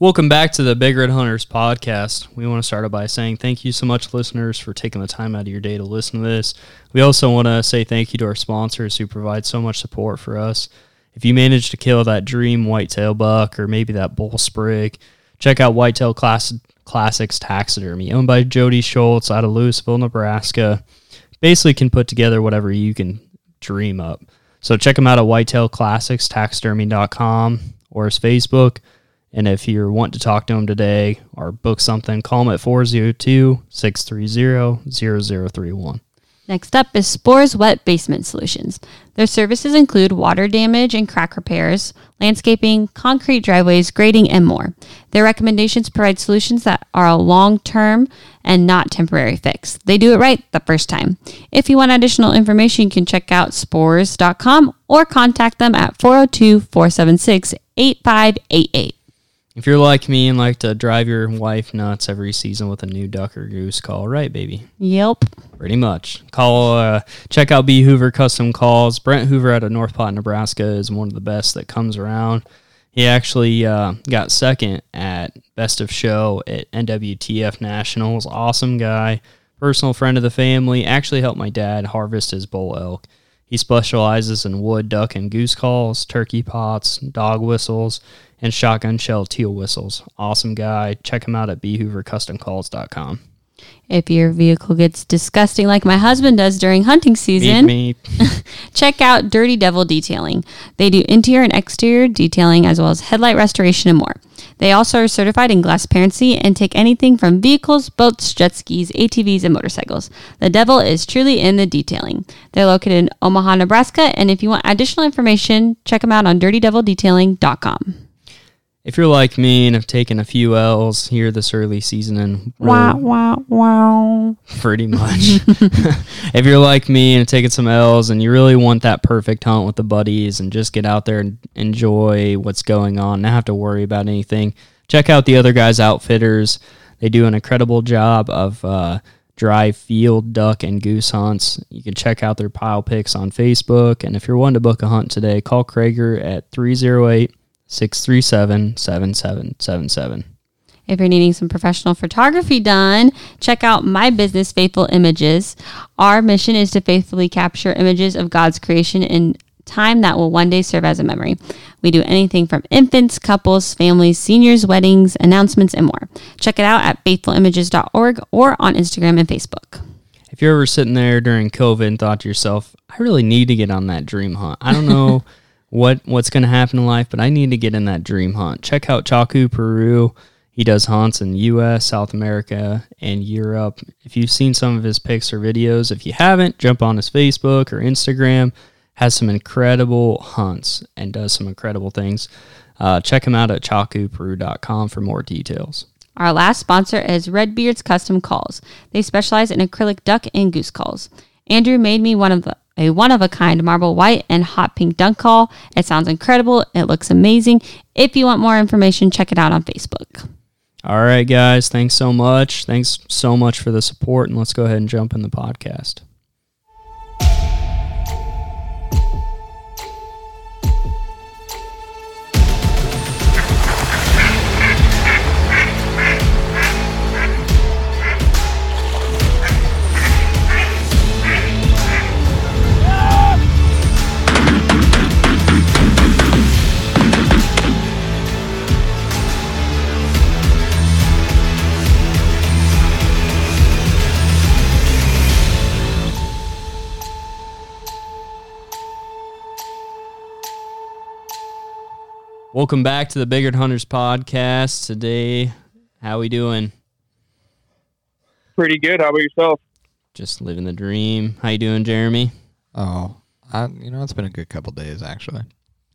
Welcome back to the Big Red Hunters podcast. We want to start by saying thank you so much, listeners, for taking the time out of your day to listen to this. We also want to say thank you to our sponsors who provide so much support for us. If you manage to kill that dream whitetail buck or maybe that bull sprig, check out Whitetail Class- Classics Taxidermy, owned by Jody Schultz out of Louisville, Nebraska. Basically, can put together whatever you can dream up. So check them out at whitetailclassicstaxidermy.com or his Facebook. And if you want to talk to him today or book something, call him at 402 630 0031. Next up is Spores Wet Basement Solutions. Their services include water damage and crack repairs, landscaping, concrete driveways, grading, and more. Their recommendations provide solutions that are a long term and not temporary fix. They do it right the first time. If you want additional information, you can check out spores.com or contact them at 402 476 8588. If you're like me and like to drive your wife nuts every season with a new duck or goose call, right, baby? Yep. Pretty much. Call, uh, check out B Hoover Custom Calls. Brent Hoover out of North Platte, Nebraska is one of the best that comes around. He actually uh, got second at Best of Show at NWTF Nationals. Awesome guy, personal friend of the family. Actually helped my dad harvest his bull elk. He specializes in wood, duck, and goose calls, turkey pots, dog whistles, and shotgun shell teal whistles. Awesome guy. Check him out at bhoovercustomcalls.com. If your vehicle gets disgusting like my husband does during hunting season, check out Dirty Devil Detailing. They do interior and exterior detailing as well as headlight restoration and more. They also are certified in glass parency and take anything from vehicles, boats, jet skis, ATVs, and motorcycles. The devil is truly in the detailing. They're located in Omaha, Nebraska, and if you want additional information, check them out on dirtydevildetailing.com. If you're like me and have taken a few L's here this early season and really- Wow, wow, wow. pretty much. if you're like me and taking some L's and you really want that perfect hunt with the buddies and just get out there and enjoy what's going on, not have to worry about anything, check out the other guys' outfitters. They do an incredible job of uh, dry field duck and goose hunts. You can check out their pile picks on Facebook. And if you're wanting to book a hunt today, call Krager at 308 637 7777. If you're needing some professional photography done, check out My Business Faithful Images. Our mission is to faithfully capture images of God's creation in time that will one day serve as a memory. We do anything from infants, couples, families, seniors, weddings, announcements, and more. Check it out at faithfulimages.org or on Instagram and Facebook. If you're ever sitting there during COVID and thought to yourself, I really need to get on that dream hunt. I don't know what what's going to happen in life, but I need to get in that dream hunt. Check out Chaku Peru. He does hunts in the US, South America, and Europe. If you've seen some of his pics or videos, if you haven't, jump on his Facebook or Instagram. Has some incredible hunts and does some incredible things. Uh, check him out at chakuperu.com for more details. Our last sponsor is Redbeard's Custom Calls. They specialize in acrylic duck and goose calls. Andrew made me one of the a one of a kind marble white and hot pink duck call. It sounds incredible. It looks amazing. If you want more information, check it out on Facebook. All right, guys. Thanks so much. Thanks so much for the support. And let's go ahead and jump in the podcast. Welcome back to the Bigger Hunters podcast. Today, how we doing? Pretty good. How about yourself? Just living the dream. How you doing, Jeremy? Oh, I, you know, it's been a good couple days actually.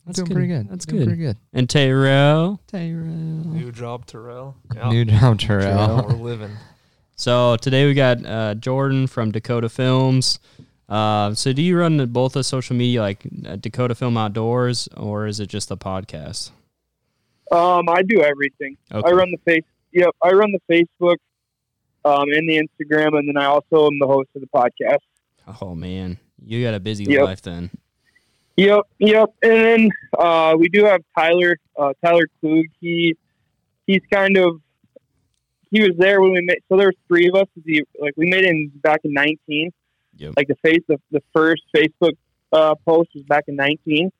That's Doing good. pretty good. That's Doing good. Pretty good. And Tyrell. New job, Terrell. Yeah. New job, Terrell, Terrell. We're living. So today we got uh, Jordan from Dakota Films. Uh, so do you run both the social media like uh, Dakota Film Outdoors, or is it just the podcast? Um, I do everything. Okay. I run the face. Yep, I run the Facebook, um, and the Instagram, and then I also am the host of the podcast. Oh man, you got a busy Yep. life then. Yep, yep. And then uh, we do have Tyler, uh, Tyler Klug. He he's kind of he was there when we made. So there was three of us. He, like we made him back in nineteen. Yep. Like the face the, the first Facebook uh, post was back in nineteen,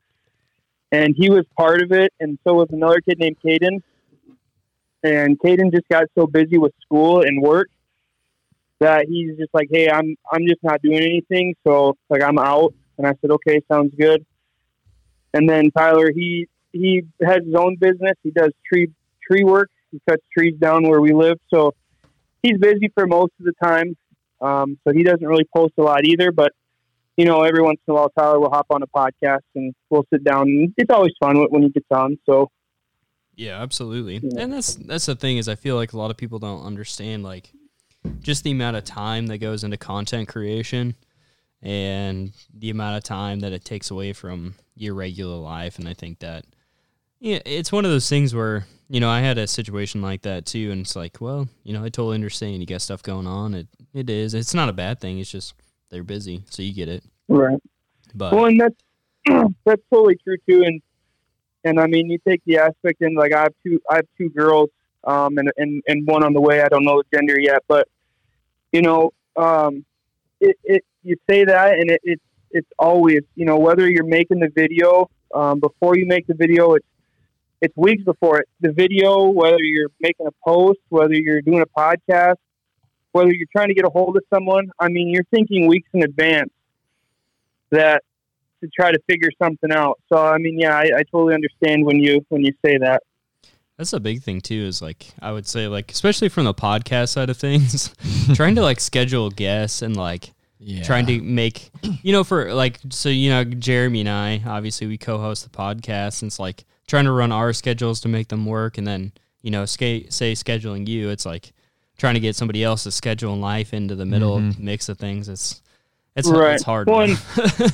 and he was part of it, and so was another kid named Caden. And Caden just got so busy with school and work that he's just like, "Hey, I'm I'm just not doing anything, so like I'm out." And I said, "Okay, sounds good." And then Tyler, he he has his own business. He does tree tree work. He cuts trees down where we live, so he's busy for most of the time. Um, so he doesn't really post a lot either. But you know, every once in a while, Tyler will hop on a podcast and we'll sit down. And it's always fun when he gets on. So Yeah, absolutely. Yeah. And that's that's the thing is I feel like a lot of people don't understand like just the amount of time that goes into content creation and the amount of time that it takes away from your regular life and I think that yeah, it's one of those things where, you know, I had a situation like that too and it's like, well, you know, I totally understand you got stuff going on. It it is. It's not a bad thing. It's just they're busy, so you get it. right. But Well, and that's that's totally true too. And and I mean, you take the aspect in like I have two I have two girls, um, and and and one on the way. I don't know the gender yet, but you know, um, it, it you say that, and it, it's it's always you know whether you're making the video um, before you make the video, it's it's weeks before it. The video, whether you're making a post, whether you're doing a podcast, whether you're trying to get a hold of someone. I mean, you're thinking weeks in advance that to try to figure something out. So I mean, yeah, I, I totally understand when you when you say that. That's a big thing too. Is like I would say like especially from the podcast side of things, trying to like schedule guests and like Yeah. trying to make you know for like so you know Jeremy and I obviously we co-host the podcast and it's like trying to run our schedules to make them work and then you know ska- say scheduling you it's like trying to get somebody else's schedule and life into the middle Mhm. mix of things it's it's Right. it's hard Well, man.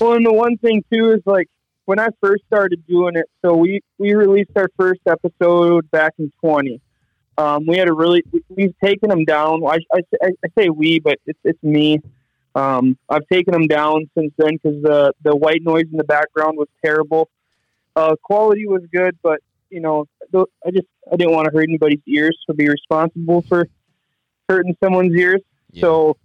Well, and the one thing too is like when I first started doing it. So we we released our first episode back in twenty. Um, we had a really we- we've taken them down. I, I, say- I say we, but it's it's me. Um, I've taken them down since then because the the white noise in the background was terrible. Uh, quality was good, but you know, I just I didn't want to hurt anybody's ears, so be responsible for hurting someone's ears. Yeah. So,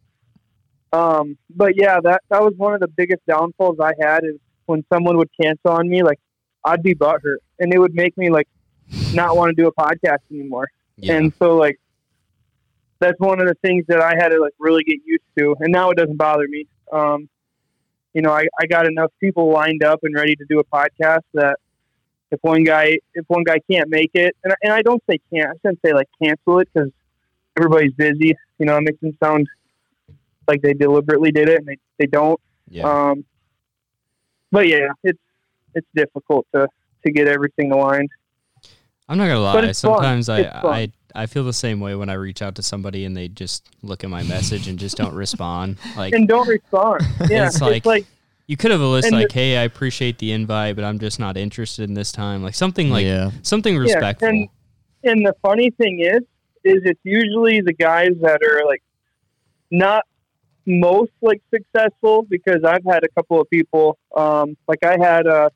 um, but yeah, that that was one of the biggest downfalls I had is when someone would cancel on me, like I'd be butthurt, and it would make me like not want to do a podcast anymore. yeah. And so like that's one of the things that I had to like really get used to, and now it doesn't bother me. Um, you know, I, I got enough people lined up and ready to do a podcast that if one guy if one guy can't make it, and I, and I don't say can't, I shouldn't say like cancel it because everybody's busy. You know, it makes them sound like they deliberately did it, and they they don't. yeah. Um, but yeah, it's it's difficult to to get everything aligned. I'm not gonna lie. it's fun. Sometimes I, I I feel the same way when I reach out to somebody and they just look at my message and just don't respond. Like And don't respond. Yeah, It's it's like- like, you could have a list like, "Hey, I appreciate the invite, but I'm just not interested in this time." Like something like yeah. something respectful. and and the funny thing is, is it's usually the guys that are like not most like successful because I've had a couple of people, um, like I had uh,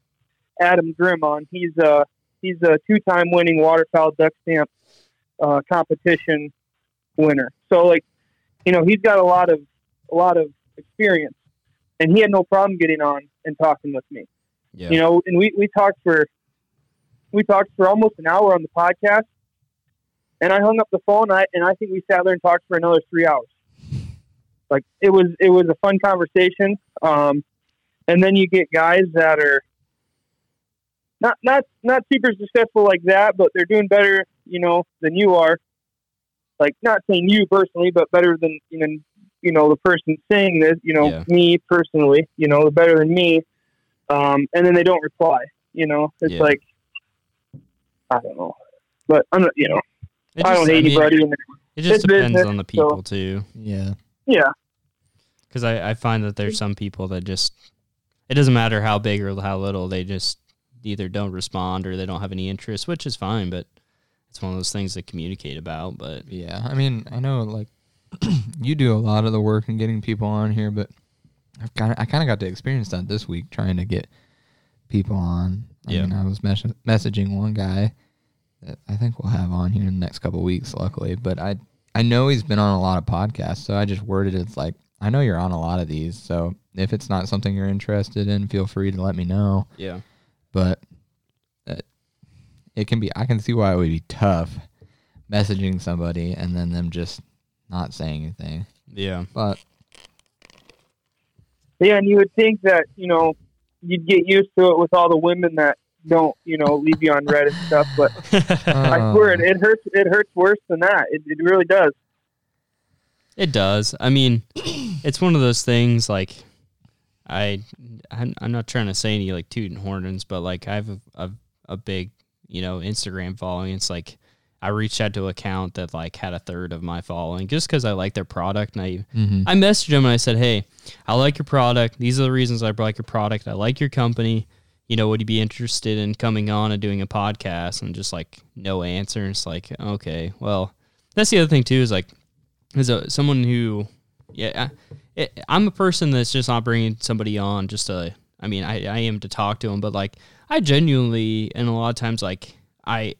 Adam Grimm on. He's a he's a two time winning waterfowl duck stamp uh, competition winner. So like, you know, he's got a lot of a lot of experience, and he had no problem getting on and talking with me yeah. you know, and we, we talked for we talked for almost an hour on the podcast, and I hung up the phone. I and I think we sat there and talked for another three hours. Like it was it was a fun conversation. Um, and then you get guys that are not not not super successful like that, but they're doing better, you know, than you are. Like not saying you personally, but better than you know, you know, the person saying this, you know, Yeah. me personally, you know, better than me um, and then they don't reply. You know, it's Yeah. like I don't know, but I'm not. You know, It I just- don't hate mean, anybody. And It just It's depends business, on the so- people too, Yeah. yeah, because I, I find that there's some people that just it doesn't matter how big or how little they just either don't respond or they don't have any interest, which is fine. But it's one of those things to communicate about. But Yeah. I mean, I know like you do a lot of the work in getting people on here, but I've kind of I kind of got to experience that this week trying to get people on. I Yeah. mean, I was mes- messaging one guy that I think we'll have on here in the next couple weeks, luckily. But I I know he's been on a lot of podcasts, so I just worded it like I know you're on a lot of these, so if it's not something you're interested in, feel free to let me know. Yeah. But uh, it can be. I can see why it would be tough messaging somebody and then them just not saying anything. Yeah. But Yeah, and you would think that you know you'd get used to it with all the women that don't you know leave you on read and stuff. But I swear it, it hurts. It hurts worse than that. It, it really does. It does. I mean, it's one of those things like I I'm, I'm not trying to say any like tooting horns, but like I have a, a a big you know Instagram following. It's like I reached out to an account that like had a third of my following just because I like their product, and I mhm. I messaged them and I said, "Hey, I like your product. These are the reasons I like your product. I like your company. You know, would you be interested in coming on and doing a podcast?" And just like no answer. And it's like, okay, well, that's the other thing too. Is like, as a someone who, yeah, I, it, I'm a person that's just not bringing somebody on just to. I mean, I I am to talk to them, but like, I genuinely and a lot of times like I.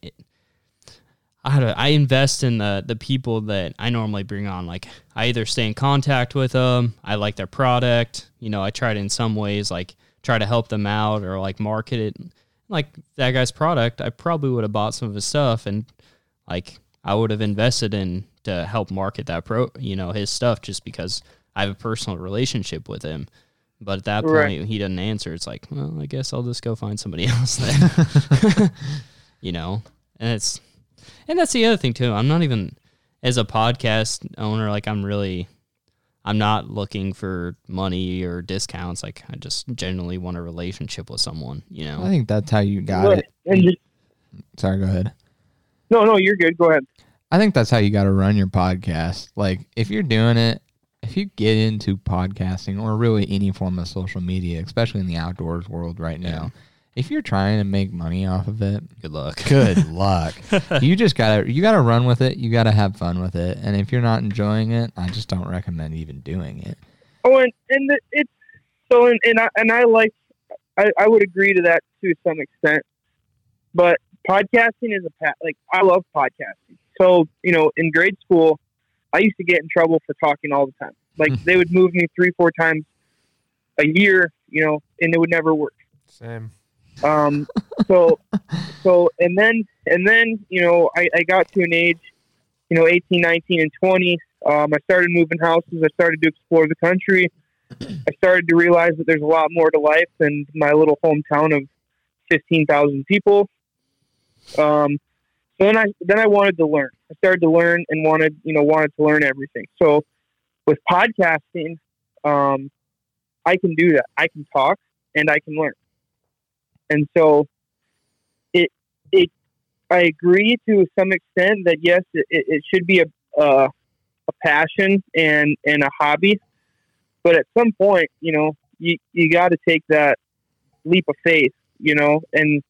I I invest in the the people that I normally bring on. Like I either stay in contact with them, I like their product, you know, I try to in some ways like try to help them out or like market it. Like that guy's product, I probably would have bought some of his stuff and like I would have invested in to help market that pro, you know, his stuff just because I have a personal relationship with him. But at that point, Right. he doesn't answer. It's like, well, I guess I'll just go find somebody else then. you know, and it's and that's the other thing too. I'm not even as a podcast owner, like I'm really I'm not looking for money or discounts. Like I just generally want a relationship with someone, you know. I think that's how you got Look, it. Just, Sorry, go ahead. no, no, you're good. Go ahead. I think that's how you got to run your podcast. Like, if you're doing it, if you get into podcasting or really any form of social media, especially in the outdoors world right now, if you're trying to make money off of it, Good luck. good luck. you just gotta you gotta run with it. You gotta have fun with it. And if you're not enjoying it, I just don't recommend even doing it. Oh, and and the- it's so, and and I and I like, I, I would agree to that to some extent, but podcasting is a pa- like I love podcasting. So you know, in grade school, I used to get in trouble for talking all the time. Like they would move me three, four times a year, you know, and it would never work. Same. Um, so, so, and then, and then, you know, I, I got to an age, you know, 18, 19, and 20. Um, I started moving houses. I started to explore the country. I started to realize that there's a lot more to life than my little hometown of 15,000 people. Um, then I, then I wanted to learn. I started to learn and wanted, you know, wanted to learn everything. So with podcasting, um, I can do that. I can talk and I can learn and so it it I agree to some extent that yes, it, it should be a a passion and and a hobby, but at some point, you know, you you got to take that leap of faith, you know, and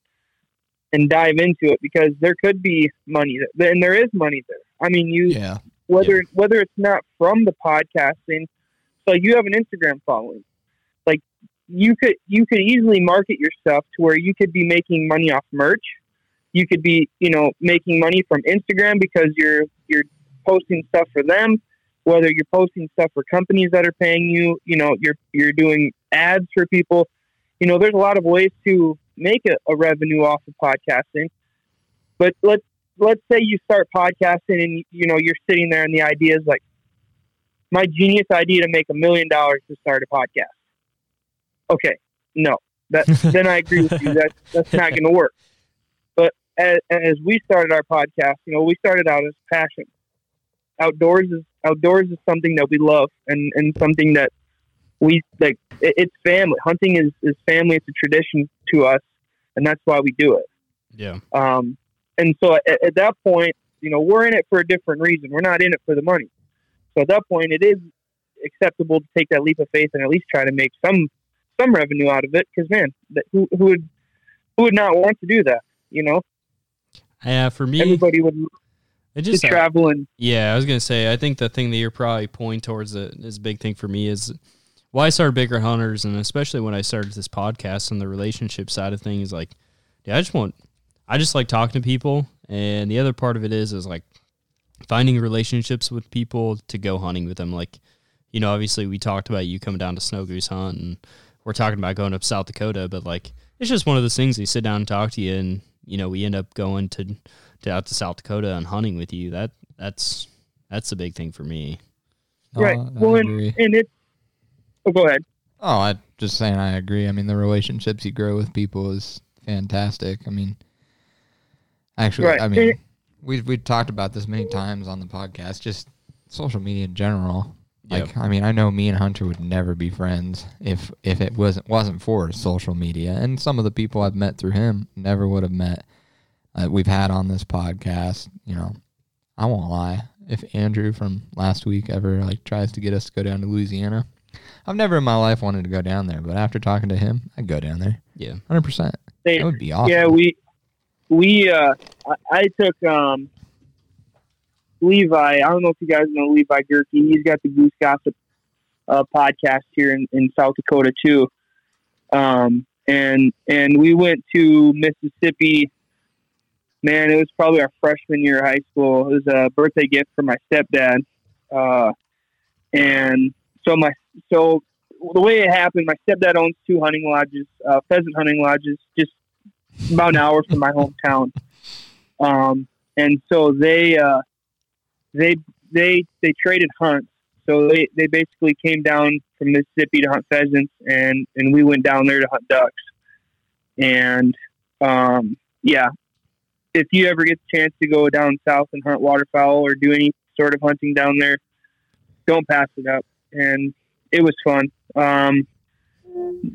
and dive into it because there could be money there, and there is money there. I mean, you Yeah. whether whether it's not from the podcasting, so you have an Instagram following, like you could you could easily market yourself to where you could be making money off merch. You could be you know making money from Instagram because you're you're posting stuff for them. Whether you're posting stuff for companies that are paying you, you know you're you're doing ads for people. You know, there's a lot of ways to make a, a revenue off of podcasting. But let's let's say you start podcasting and you know you're sitting there and the idea is like my genius idea to make a million dollars to start a podcast. Okay, no, that then I agree with you. That that's not going to work. But as, as we started our podcast, you know, we started out as passion. Outdoors is outdoors is something that we love and and something that we like. It, it's family. Hunting is is family. It's a tradition to us, and that's why we do it. Yeah. Um, and so at, at that point, you know, we're in it for a different reason. We're not in it for the money. So at that point, it is acceptable to take that leap of faith and at least try to make some some revenue out of it. Because man, that, who, who would who would not want to do that? You know, Yeah, for me, everybody would it just travel and Yeah, I was gonna say. I think the thing that you're probably pointing towards that is a big thing for me is why I started Bigger Hunters, and especially when I started this podcast and the relationship side of things. Like, yeah, I just want, I just like talking to people, and the other part of it is is like finding relationships with people to go hunting with them. Like, you know, obviously we talked about you coming down to snow goose hunt, and we're talking about going up South Dakota, but like it's just one of those things. They sit down and talk to you, and you know we end up going to, to out to South Dakota and hunting with you. That that's that's a big thing for me. Right. Oh, I Well, and, agree. and it's. Oh, go ahead. Oh, I just saying I agree. I mean, the relationships you grow with people is fantastic. I mean, actually, Right. I mean, we we talked about this many times on the podcast. Just social media in general. Like, I mean, I know me and Hunter would never be friends if if it wasn't wasn't for social media. And some of the people I've met through him never would have met. Uh, we've had on this podcast. You know, I won't lie. If Andrew from last week ever like tries to get us to go down to Louisiana, I've never in my life wanted to go down there, but after talking to him, I'd go down there. Yeah. Hundred percent. That would be awesome. Yeah, we we uh I, I took um Levi. I don't know if you guys know Levi Gerke. He's got the Goose Gossip uh, podcast here in, in South Dakota too. Um and and we went to Mississippi. Man, it was probably our freshman year of high school. It was a birthday gift for my stepdad. Uh, and so my so the way it happened, my stepdad owns two hunting lodges, uh, pheasant hunting lodges, just about an hour from my hometown. Um, and so they uh, they they they traded hunts. So they, they basically came down from Mississippi to hunt pheasants, and and we went down there to hunt ducks. And um, yeah, if you ever get the chance to go down south and hunt waterfowl or do any sort of hunting down there, don't pass it up. And it was fun. Um,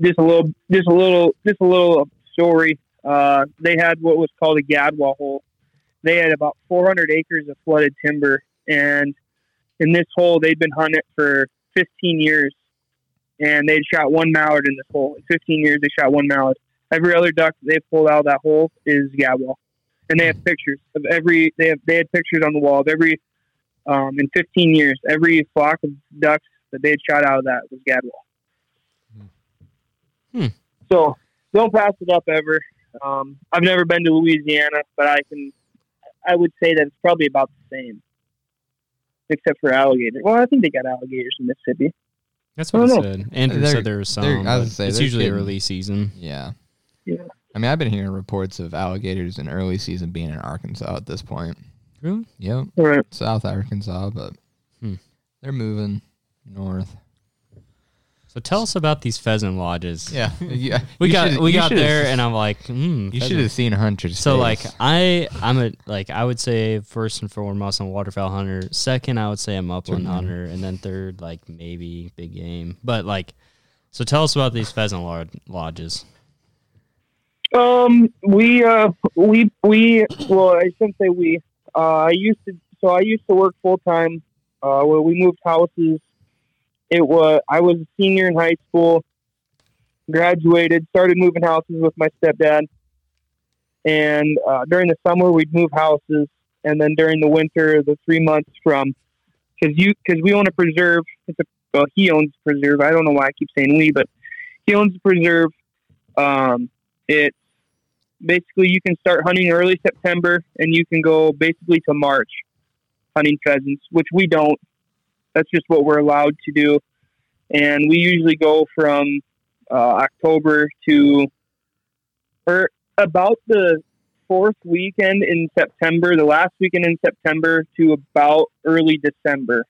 just a little, just a little, just a little story. Uh, they had what was called a gadwall hole. They had about 400 acres of flooded timber, and in this hole, they'd been hunting for 15 years, and they'd shot one mallard in this hole. In 15 years, they shot one mallard. Every other duck they pulled out of that hole is gadwall, and they have pictures of every. They have they had pictures on the wall of every. Um, in 15 years, every flock of ducks that they had shot out of that was gadwall. Hmm. So don't pass it up ever. Um, I've never been to Louisiana, but I can. I would say that it's probably about the same, except for alligators. Well, I think they got alligators in Mississippi. That's what I don't said. Andrew They're- said there was some. I was say, it's usually getting- early season. Yeah. Yeah. I mean, I've been hearing reports of alligators in early season being in Arkansas at this point. Really? Yep, All right. South Arkansas, but Hmm. they're moving north. So tell us about these pheasant lodges. Yeah, yeah. We You got should've- we got there, and I'm like, hmm. You pheasant. should have seen Hunter's. So like. I I'm a like I would say first and foremost I'm a waterfowl hunter. Second I would say I'm upland Certainly. hunter, and then third like maybe big game. But like, so tell us about these pheasant lod- lodges. Um, we uh, we we well, I shouldn't say we. Uh, I used to. So I used to work full time. Uh, when we moved houses, it was I was a senior in high school. Graduated, started moving houses with my stepdad, and uh, during the summer we'd move houses, and then during the winter, the three months from because you because we own a preserve. It's a well, he owns a preserve. I don't know why I keep saying we, but he owns a preserve. Um, it's basically you can start hunting early September and you can go basically to March hunting pheasants, which we don't. That's just what we're allowed to do. And we usually go from uh, October to or about the fourth weekend in September, the last weekend in September to about early December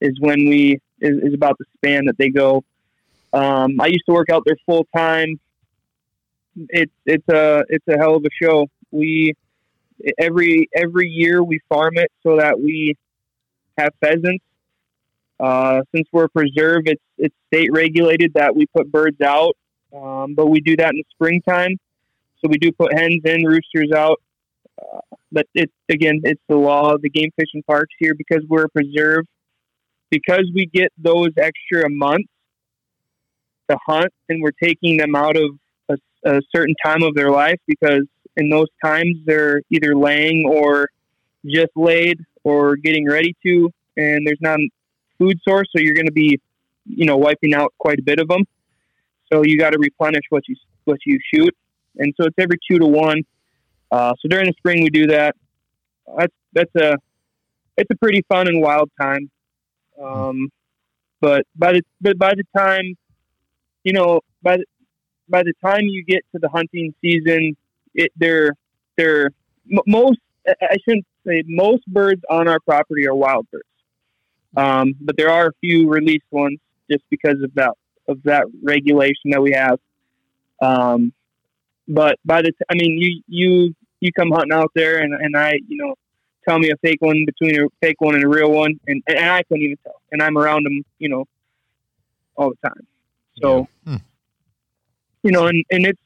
is when we is, is about the span that they go. Um, I used to work out there full time it's it's a it's a hell of a show. We every every year we farm it so that we have pheasants. Uh, since we're a preserve, it's it's state regulated that we put birds out, um, but we do that in the springtime. So we do put hens in, roosters out. Uh, but it's again, it's the law of the Game, Fish and Parks here because we're a preserve. Because we get those extra months to hunt, and we're taking them out of a, a certain time of their life because in those times they're either laying or just laid or getting ready to, and there's not food source, so you're going to be, you know, wiping out quite a bit of them. So you got to replenish what you what you shoot, and so it's every two to one. Uh, so during the spring we do that. That's that's a it's a pretty fun and wild time. Um, but by the but by the time you know by the by the time you get to the hunting season, it they're they're most I shouldn't say most birds on our property are wild birds, um, but there are a few released ones just because of that of that regulation that we have. Um, but by the t- I mean you you you come hunting out there and and I you know tell me a fake one between a fake one and a real one and and I couldn't even tell and I'm around them you know all the time. So Yeah. Hmm. you know and and it's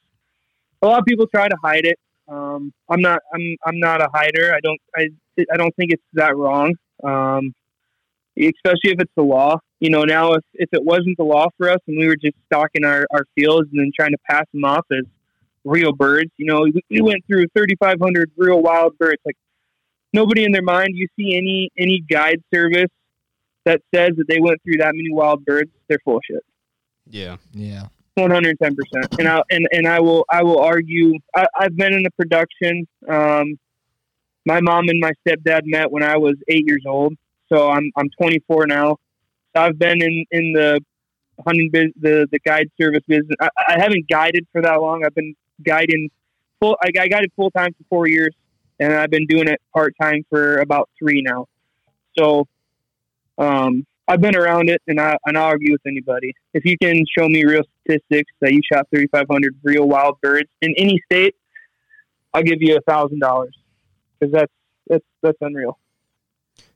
a lot of people try to hide it. Um, I'm not I'm I'm not a hider. I don't I I don't think it's that wrong. Um, especially if it's the law. You know, now if, if it wasn't the law for us and we were just stocking our, our fields and then trying to pass them off as real birds, you know, we, we went through 3,500 real wild birds. Like nobody in their mind, you see any, any guide service that says that they went through that many wild birds, they're full of shit. Yeah. Yeah. One hundred ten percent, and I and, and I will I will argue. I, I've been in the production. Um, my mom and my stepdad met when I was eight years old, so I'm I'm 24 now. So I've been in in the hunting biz, the the guide service business. I, I haven't guided for that long. I've been guiding full. I, I guided full time for four years, and I've been doing it part time for about three now. So, um, I've been around it, and I and I'll argue with anybody. If you can show me real statistics that you shot 3,500 real wild birds in any state, I'll give you a thousand dollars because that's that's that's unreal.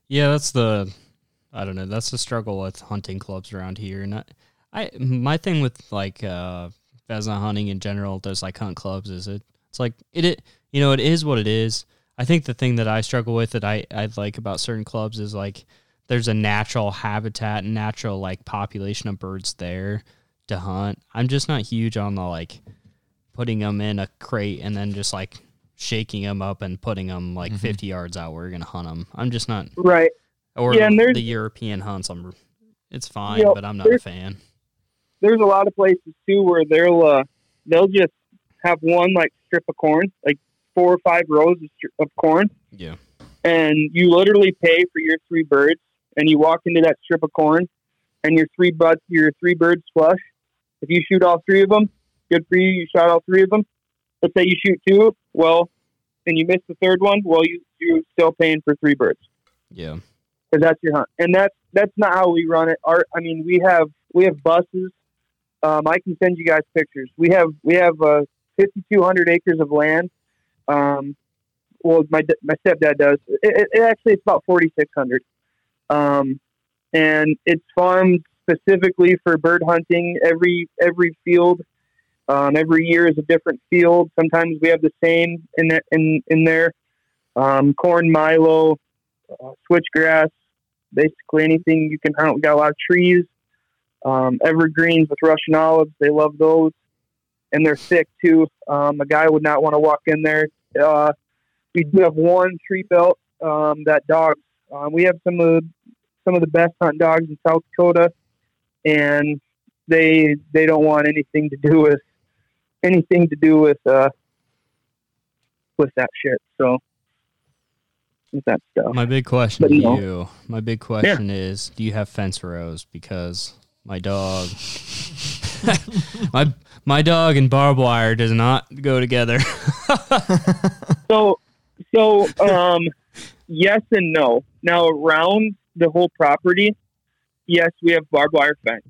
Yeah, that's the I don't know, that's the struggle with hunting clubs around here. And I, I my thing with like uh pheasant hunting in general, those like hunt clubs is it it's like it, it you know, it is what it is. I think the thing that I struggle with that I, I like about certain clubs is like there's a natural habitat and natural like population of birds there to hunt. I'm just not huge on the like putting them in a crate and then just like shaking them up and putting them like Mhm. 50 yards out where you're gonna hunt them. I'm just not Right. or Yeah, and there's- the European hunts. I'm it's fine, You know, but I'm not a fan. There's a lot of places too where they'll uh, they'll just have one like strip of corn, like four or five rows of, stri- of corn, Yeah. and you literally pay for your three birds, and you walk into that strip of corn, and your three buds, your three birds flush. If you shoot all three of them, good for you. You shot all three of them. Let's say you shoot two, well, and you miss the third one, well, you you're still paying for three birds Yeah. because that's your hunt, and that's that's not how we run it. Our, I mean, we have we have buses. Um, I can send you guys pictures. We have we have uh, 5,200 acres of land. Um, well, my my stepdad does. It, it, it actually it's about 4,600, um, and it's farmed specifically for bird hunting. Every every field, um, every year is a different field. Sometimes we have the same in that in in there. Um, corn, milo, uh, switchgrass, basically anything you can hunt. We got a lot of trees, um, evergreens with Russian olives. They love those, and they're thick too. Um, a guy would not want to walk in there. Uh, we do have one tree belt um, that dogs. Um, we have some of some of the best hunt dogs in South Dakota, and they they don't want anything to do with anything to do with uh, with that shit. So with that stuff. My big question But to you, my big question is, do you have fence rows? Because my dog, my my dog and barbed wire does not go together. So, so um, yes and no. Now around the whole property, yes, we have barbed wire fence.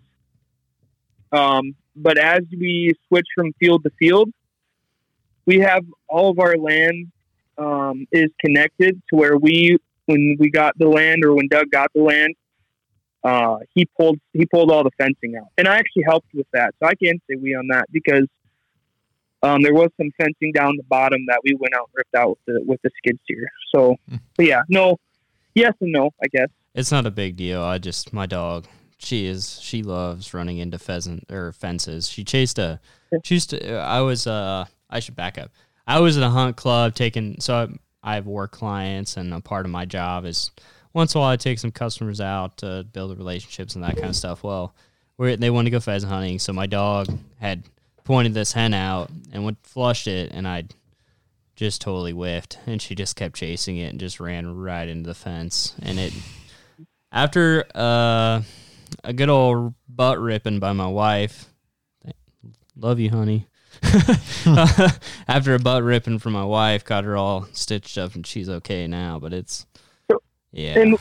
Um, but as we switch from field to field, we have all of our land um, is connected to where we, when we got the land or when Doug got the land, uh, he pulled he pulled all the fencing out, and I actually helped with that. So I can say we on that because um, there was some fencing down the bottom that we went out and ripped out with the with the skid steer. So, but yeah, no, yes and no, I guess. it's not a big deal. I just my dog. She is. She loves running into pheasant or fences. She chased a. She used to. I was. Uh. I should back up. I was at a hunt club taking. So I, I have work clients, and a part of my job is once in a while I take some customers out to build relationships and that kind of stuff. Well, we they wanted to go pheasant hunting, so my dog had pointed this hen out and went flushed it, and I just totally whiffed, and she just kept chasing it and just ran right into the fence. And it after uh, a good old butt ripping by my wife. Love you, honey. After a butt ripping from my wife, got her all stitched up, and she's okay now. But it's yeah. And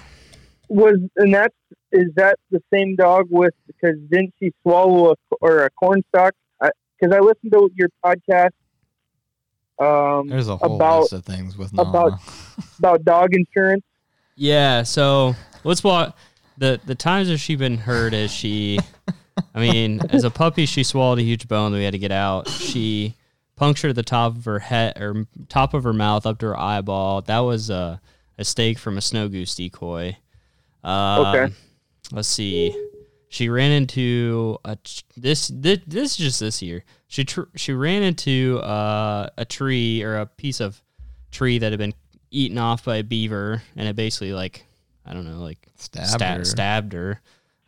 was and that's is that the same dog with because didn't she swallow a or a corn stalk? Because I, I, listened to your podcast. Um, There's a whole about, list of things with Nala. about about dog insurance. Yeah. So let's walk the the times that she's been hurt is she. I mean, as a puppy, she swallowed a huge bone that we had to get out. She punctured the top of her head or top of her mouth up to her eyeball. That was a, a stake from a snow goose decoy. Uh, Okay. Let's see. She ran into a this, this this is just this year. She tr- she ran into uh, a tree or a piece of tree that had been eaten off by a beaver, and it basically like I don't know like Stabbed sta- her. stabbed her.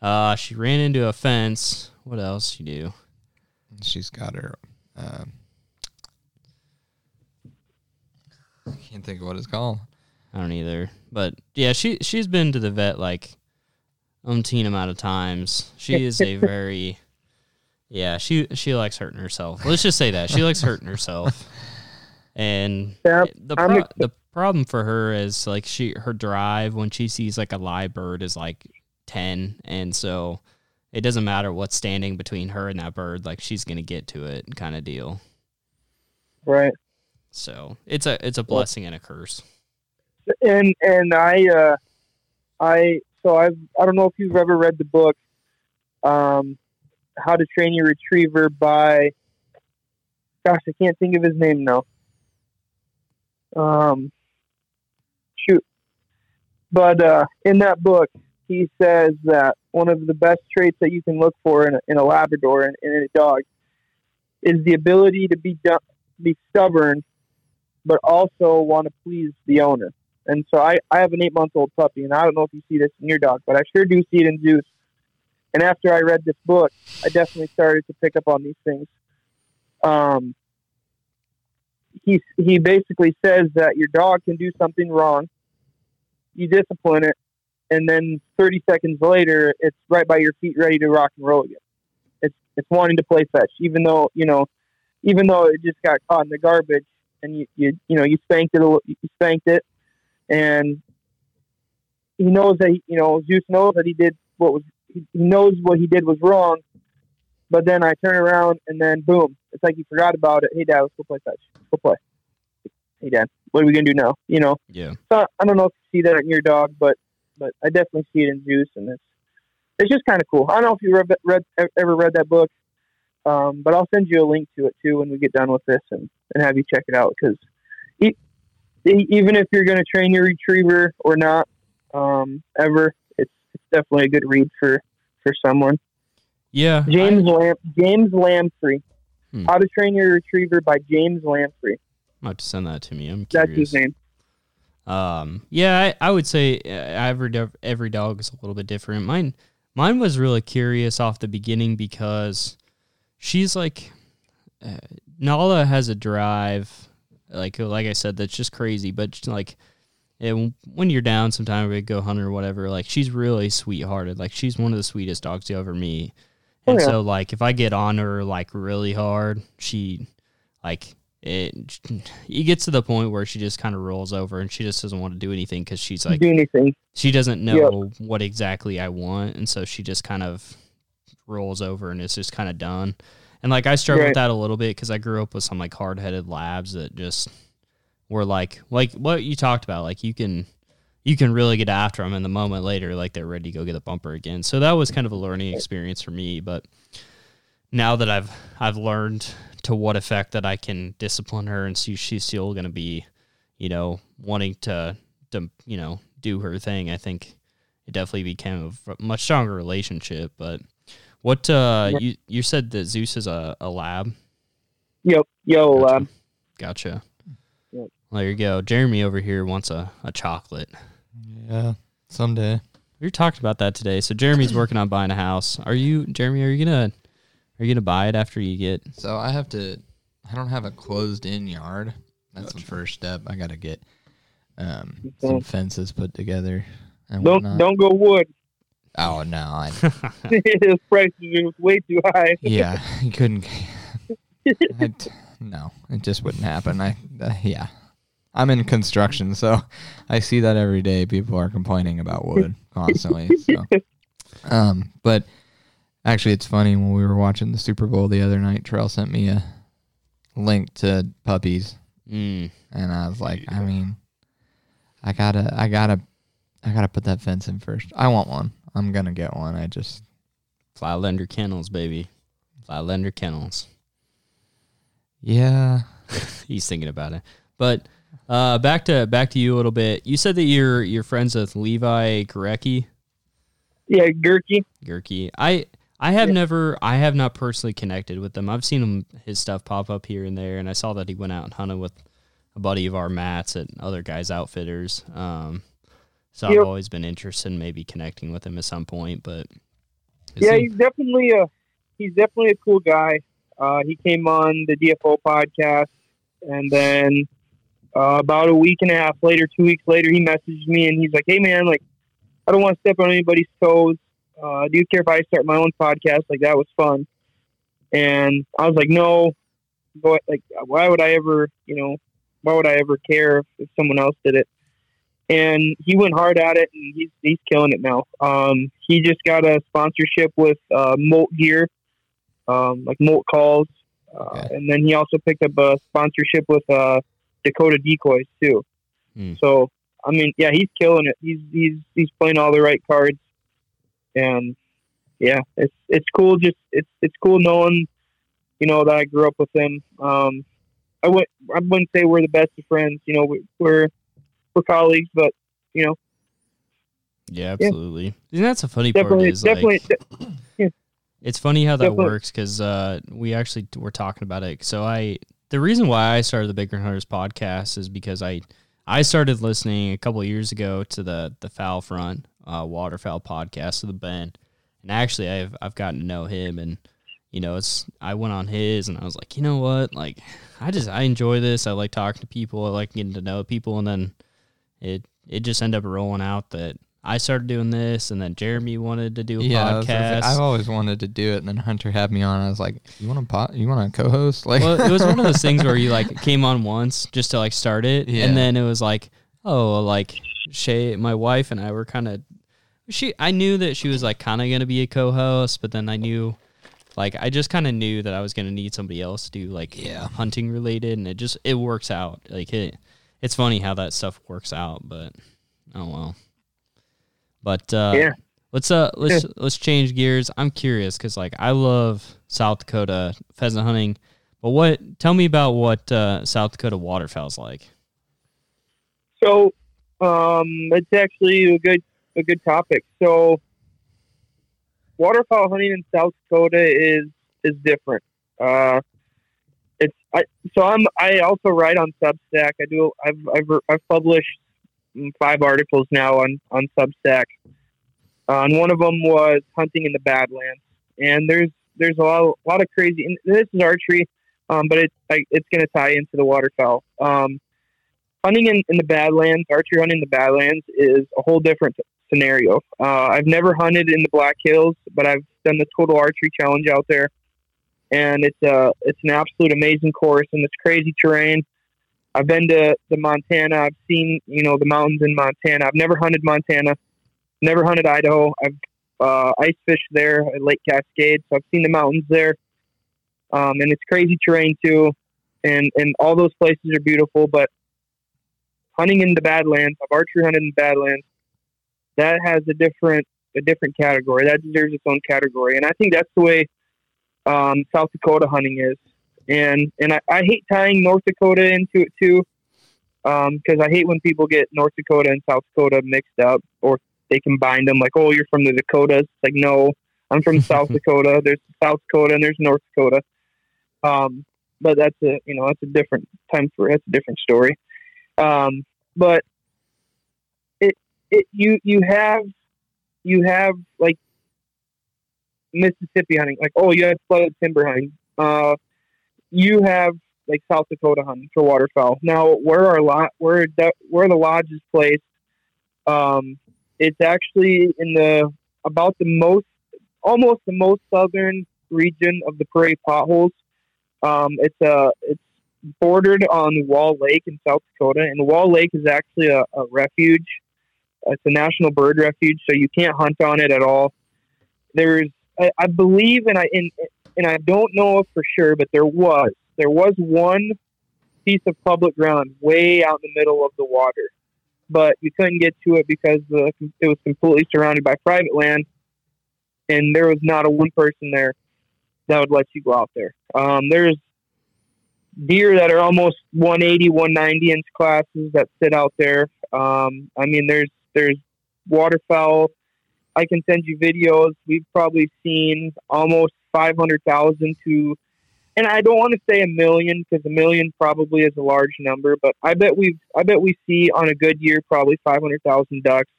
Uh, she ran into a fence. What else she do? She's got her. Um, I can't think of what it's called. I don't either. But yeah, she she's been to the vet like umpteen amount of times. She is a very yeah, she she likes hurting herself. Let's just say that. She likes hurting herself. And Yeah, the I'm pro- the problem for her is like she her drive when she sees like a live bird is like 10 and so it doesn't matter what's standing between her and that bird like she's going to get to it kind of deal. Right. So, it's a it's a blessing and a curse. and and I uh I so I've I don't know if you've ever read the book um How to Train Your Retriever by gosh, I can't think of his name now. Um shoot. But uh in that book he says that one of the best traits that you can look for in a, in a Labrador and in a dog is the ability to be du- be stubborn, but also want to please the owner. And so I, I have an eight month old puppy, and I don't know if you see this in your dog, but I sure do see it in Zeus. And after I read this book, I definitely started to pick up on these things. Um, he, he basically says that your dog can do something wrong, you discipline it, and then 30 seconds later, it's right by your feet, ready to rock and roll again. It's, it's wanting to play fetch, even though, you know, even though it just got caught in the garbage and you, you, you know, you spanked it, you spanked it, and he knows that you know Zeus knows that he did what was he knows what he did was wrong. But then I turn around and then boom, it's like he forgot about it. Hey dad, let's go play fetch. Play. Hey dad, what are we gonna do now? You know, Yeah. so I don't know if you see that in your dog, but but I definitely see it in Zeus, and it's it's just kind of cool. I don't know if you read, read ever read that book, um, but I'll send you a link to it too when we get done with this, and, and have you check it out because even if you're going to train your retriever or not, um, ever, it's it's definitely a good read for for someone. Yeah. James Lam- James Lamb Free, Hmm. How to Train Your Retriever by James Lamb Free. I might have to send that to me. I'm curious. That's his name. Um, yeah, I, I would say uh, every every dog is a little bit different. Mine mine was really curious off the beginning because she's like uh, Nala has a drive like like I said that's just crazy, but like and when you're down sometime we go hunt or whatever, like she's really sweethearted. Like she's one of the sweetest dogs you ever meet. Oh, And so like if I get on her like really hard, she like it it gets to the point where she just kind of rolls over and she just doesn't want to do anything because she's like do anything. she doesn't know what exactly I want, and so she just kind of rolls over and it's just kind of done. And like I struggle Right. with that a little bit because I grew up with some like hard headed labs that just were like like what you talked about. Like you can you can really get after them, and the moment later, like they're ready to go get the bumper again. So that was kind of a learning experience for me. But now that I've I've learned to what effect that I can discipline her and see she's still going to be, you know, wanting to to you know do her thing. I think it definitely became a much stronger relationship. But what uh, you you said that Zeus is a, a lab. Yep. Yo, Gotcha. Gotcha. Yep. There you go. Jeremy over here wants a, a chocolate. Yeah, someday. We talked about that today. So Jeremy's working on buying a house. Are you, Jeremy? Are you gonna are you gonna buy it after you get? So I have to. I don't have a closed-in yard. That's the first step. I got to get um, So- some fences put together and Don't whatnot. don't go wood. Oh no, I, His prices are way too high. yeah, you couldn't. I t- no, it just wouldn't happen. I uh, yeah, I'm in construction, so I see that every day. People are complaining about wood constantly. So, um, but actually, it's funny when we were watching the Super Bowl the other night. Trail sent me a link to puppies, Mm. and I was like, I mean, I gotta, I gotta, I gotta put that fence in first. I want one. I'm gonna get one. I just Flatlander kennels, baby. Flatlander kennels. yeah. He's thinking about it. But uh, back to back to you a little bit. You said that you're you're friends with Levi Gorecki. Yeah, Gurky. Gurkey. I I have Yeah. never I have not personally connected with him. I've seen him his stuff pop up here and there, and I saw that he went out and hunted with a buddy of our Matt's at other guys' outfitters. Um, so Yep. I've always been interested in maybe connecting with him at some point. But Yeah, he- he's definitely a he's definitely a cool guy. Uh, he came on the DFO podcast, and then uh, about a week and a half later, two weeks later, he messaged me and he's like, "Hey, man, like, I don't want to step on anybody's toes. Uh, do you care if I start my own podcast? Like, that was fun." And I was like, "No, go, like, why would I ever, you know, why would I ever care if, if someone else did it?" and he went hard at it, and he's he's killing it now. Um, he just got a sponsorship with uh, Molt Gear, um, like Molt Calls, uh, Okay. and then he also picked up a sponsorship with uh, Dakota Decoys too. Hmm. So I mean, yeah, he's killing it. He's he's he's playing all the right cards, and yeah, it's it's cool. Just it's it's cool knowing, you know, that I grew up with him. Um, I would I wouldn't say we're the best of friends. You know, we, we're we're colleagues, but you know, yeah, absolutely. And that's the funny part definitely, is like, definitely, It's funny how that Definitely. works because uh, we actually were talking about it. So I, the reason why I started the Bigger Hunters podcast is because I, I started listening a couple years ago to the the Foul Front uh, Waterfowl podcast of the Ben, and actually I've I've gotten to know him and you know it's I went on his and I was like you know what? Like I just I enjoy this. I like talking to people. I like getting to know people. And then it it just ended up rolling out that I started doing this and then Jeremy wanted to do a Yeah, I was gonna podcast. I've always wanted to do it, and then Hunter had me on. I was like, "You want to pot? You want to co-host?" Like, well, it was one of those things where you like came on once just to like start it, Yeah. and then it was like, oh, like Shay, my wife and I were kind of. She, I knew that she was like kind of gonna be a co-host, but then I knew, like, I just kind of knew that I was gonna need somebody else to do like Yeah. hunting related, and it just it works out. Like it, it's funny how that stuff works out, but oh well. But uh, Yeah. let's uh let's let's change gears. I'm curious because like I love South Dakota pheasant hunting. But what? Tell me about what uh, South Dakota waterfowl's like. So, um, it's actually a good a good topic. So, waterfowl hunting in South Dakota is is different. Uh, it's I so I'm I also write on Substack. I do I've I've I've published five articles now on on Substack. Uh, and one of them was hunting in the Badlands. And there's there's a lot, a lot of crazy. And this is archery, um, but it's it's going to tie into the waterfowl. Um, hunting in, in the Badlands, archery hunting in the Badlands is a whole different scenario. Uh, I've never hunted in the Black Hills, but I've done the Total Archery Challenge out there, and it's a it's an absolute amazing course and it's crazy terrain. I've been to the Montana. I've seen you know the mountains in Montana. I've never hunted Montana, never hunted Idaho. I've uh, ice fished there at Lake Cascade, so I've seen the mountains there, um, and it's crazy terrain too. And and all those places are beautiful, but hunting in the Badlands, I've archery hunted in the Badlands. That has a different a different category. That deserves its own category, and I think that's the way um, South Dakota hunting is. And and I, I hate tying North Dakota into it too, because I hate when people get North Dakota and South Dakota mixed up, or they combine them. Like, oh, you're from the Dakotas. It's like, no, I'm from South Dakota. There's South Dakota and there's North Dakota. Um, but that's a you know that's a different time for that's a different story. Um, but it it you you have you have like Mississippi hunting, like oh you have flooded timber hunting. Uh, you have like South Dakota hunting for waterfowl. Now, where our lot, where the, where the lodge is placed, um, it's actually in the about the most, almost the most southern region of the Prairie Potholes. Um, it's a it's bordered on Wall Lake in South Dakota, and Wall Lake is actually a, a refuge. It's a national bird refuge, so you can't hunt on it at all. There's, I, I believe, and I and, and I don't know for sure, but there was there was one piece of public ground way out in the middle of the water, but you couldn't get to it because the it was completely surrounded by private land, and there was not a one person there that would let you go out there. Um, there's deer that are almost 180, 190 inch classes that sit out there. Um, I mean, there's there's waterfowl. I can send you videos. We've probably seen almost 500,000 to, and I don't want to say a million because a million probably is a large number, but I bet we I bet we see on a good year probably 500,000 ducks,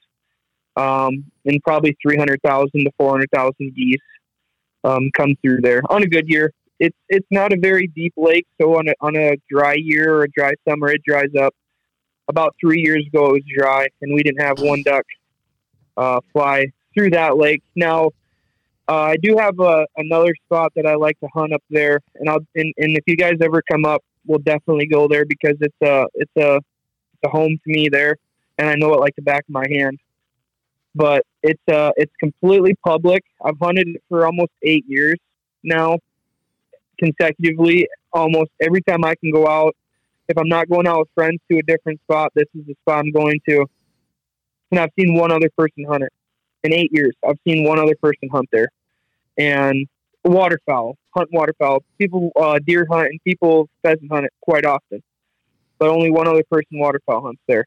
um, and probably 300,000 to 400,000 geese um, come through there on a good year. It's it's not a very deep lake, so on a on a dry year or a dry summer, it dries up. About three years ago, it was dry, and we didn't have one duck uh, fly through that lake. Now, uh, I do have a, another spot that I like to hunt up there, and I'll and, and if you guys ever come up, we'll definitely go there because it's a it's a it's a home to me there, and I know it like the back of my hand. But it's uh it's completely public. I've hunted it for almost eight years now, consecutively. Almost every time I can go out, if I'm not going out with friends to a different spot, this is the spot I'm going to. And I've seen one other person hunt it in eight years. I've seen one other person hunt there, and waterfowl hunt waterfowl. People uh, deer hunt and people pheasant hunt it quite often, but only one other person waterfowl hunts there.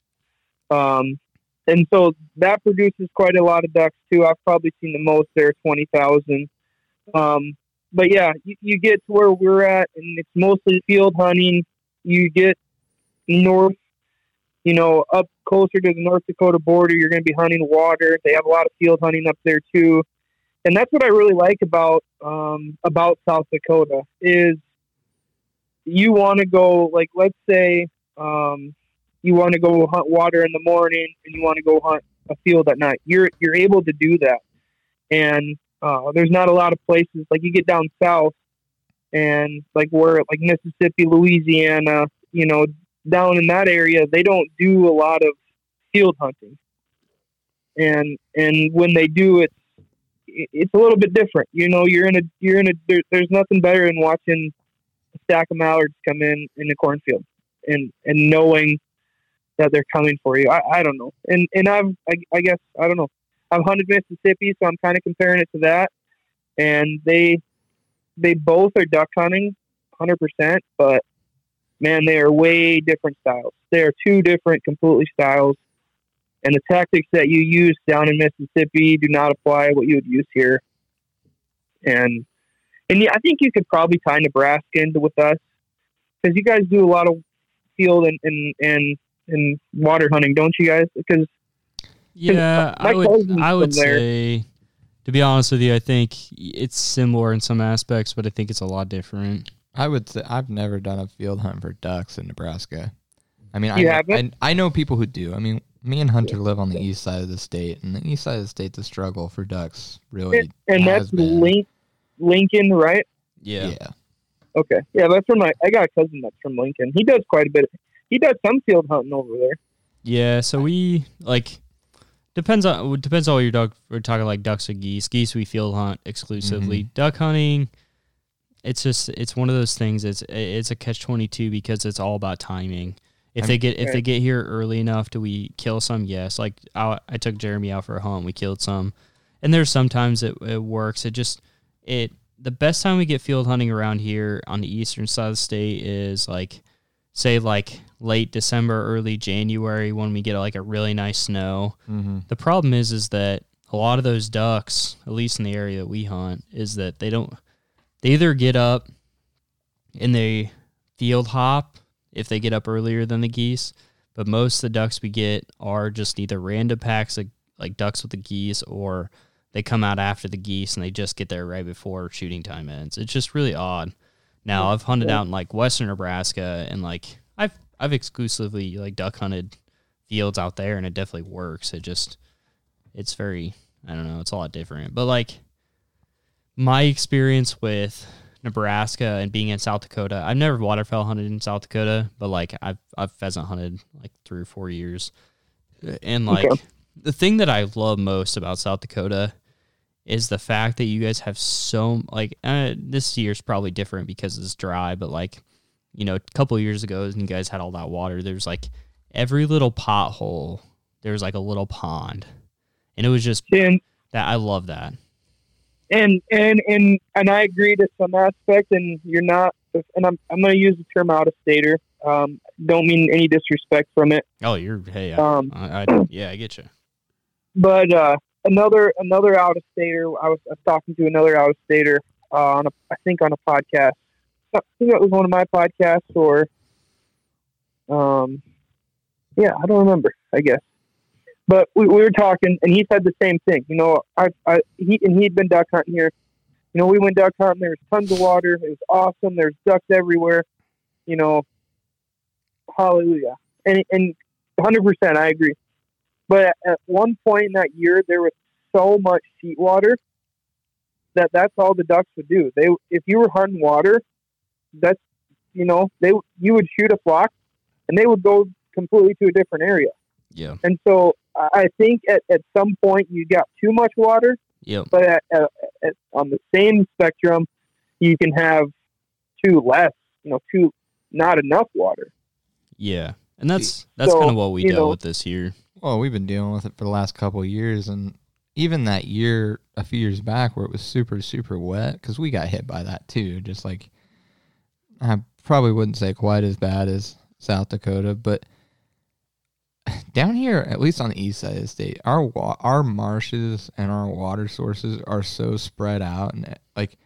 Um, and so that produces quite a lot of ducks too. I've probably seen the most there, twenty thousand. Um, but yeah, you, you get to where we're at, and it's mostly field hunting. You get north, you know, up closer to the North Dakota border, you're going to be hunting water. They have a lot of field hunting up there too, and that's what I really like about um, about South Dakota is you want to go like let's say um, you want to go hunt water in the morning and you want to go hunt a field at night. You're you're able to do that, and uh, there's not a lot of places like you get down south and like where like Mississippi, Louisiana, you know, down in that area, they don't do a lot of field hunting, and and when they do, it's it's a little bit different. You know, you're in a you're in a there, there's nothing better than watching a stack of mallards come in in the cornfield and and knowing that they're coming for you. I, I don't know. And and I've I, I guess I don't know. I've hunted Mississippi, so I'm kind of comparing it to that. And they they both are duck hunting, hundred percent. But man, they are way different styles. They are two different completely styles. And the tactics that you use down in Mississippi do not apply what you would use here. And and yeah, I think you could probably tie Nebraska into with us because you guys do a lot of field and and and and water hunting, don't you guys? Because Yeah, I would I would from there. say to be honest with you, I think it's similar in some aspects, but I think it's a lot different. I would say I've never done a field hunt for ducks in Nebraska. I mean, You I, haven't? I I know people who do. I mean, me and Hunter live on the east side of the state, and the east side of the state, the struggle for ducks. Really, and has that's been. Link, Lincoln, right? Yeah. Yeah. Okay, yeah, that's from my. I got a cousin that's from Lincoln. He does quite a bit. He does some field hunting over there. Yeah, so we like depends on depends on what your dog. We're talking like ducks or geese. Geese we field hunt exclusively. Mm-hmm. Duck hunting, it's just it's one of those things. It's it's a catch twenty two because it's all about timing. If they get if they get here early enough, do we kill some? Yes. Like I, I took Jeremy out for a hunt. We killed some, and there's sometimes it, it works. It just it the best time we get field hunting around here on the eastern side of the state is like say like late December, early January when we get like a really nice snow. Mm-hmm. The problem is is that a lot of those ducks, at least in the area that we hunt, is that they don't they either get up and they field hop if they get up earlier than the geese, but most of the ducks we get are just either random packs of like ducks with the geese or they come out after the geese and they just get there right before shooting time ends. It's just really odd. Now I've hunted out in like western Nebraska and like I've I've exclusively like duck hunted fields out there and it definitely works. It just it's very I don't know, it's a lot different. But like my experience with Nebraska and being in South Dakota, I've never waterfowl hunted in South Dakota, but like I've I've pheasant hunted like three or four years. And like Okay. the thing that I love most about South Dakota is the fact that you guys have so like uh, this year's probably different because it's dry, but like you know, a couple years ago, and you guys had all that water. There's like every little pothole. There was like a little pond, and it was just And that. I love that. And and and and I agree to some aspect, and you're not. And I'm I'm going to use the term out of stater. Um, don't mean any disrespect from it. Oh, you're hey, I, Um, I, I yeah, I get you. but uh, another another out of stater. I was, I was talking to another out of stater uh, on a I think on a podcast. I think it was one of my podcasts or, um, yeah, I don't remember. I guess, but we, we were talking and he said the same thing. You know, I I he and he'd been duck hunting here. You know, we went duck hunting. There was tons of water. It was awesome. There's ducks everywhere. You know, hallelujah. And and 100 percent, I agree. But at, at one point in that year, there was so much sheet water that that's all the ducks would do. They, if you were hunting water, that's you know they you would shoot a flock, and they would go completely to a different area. Yeah. And so I I think at, at some point you got too much water, Yep. but at, at, at, on the same spectrum, you can have too less, you know, too not enough water. Yeah. And that's that's So, kind of what we you dealt know- with this year. Well, we've been dealing with it for the last couple of years, and even that year, a few years back, where it was super, super wet, because we got hit by that too. Just like I probably wouldn't say quite as bad as South Dakota, but down here, at least on the east side of the state, our wa- our marshes and our water sources are so spread out, and like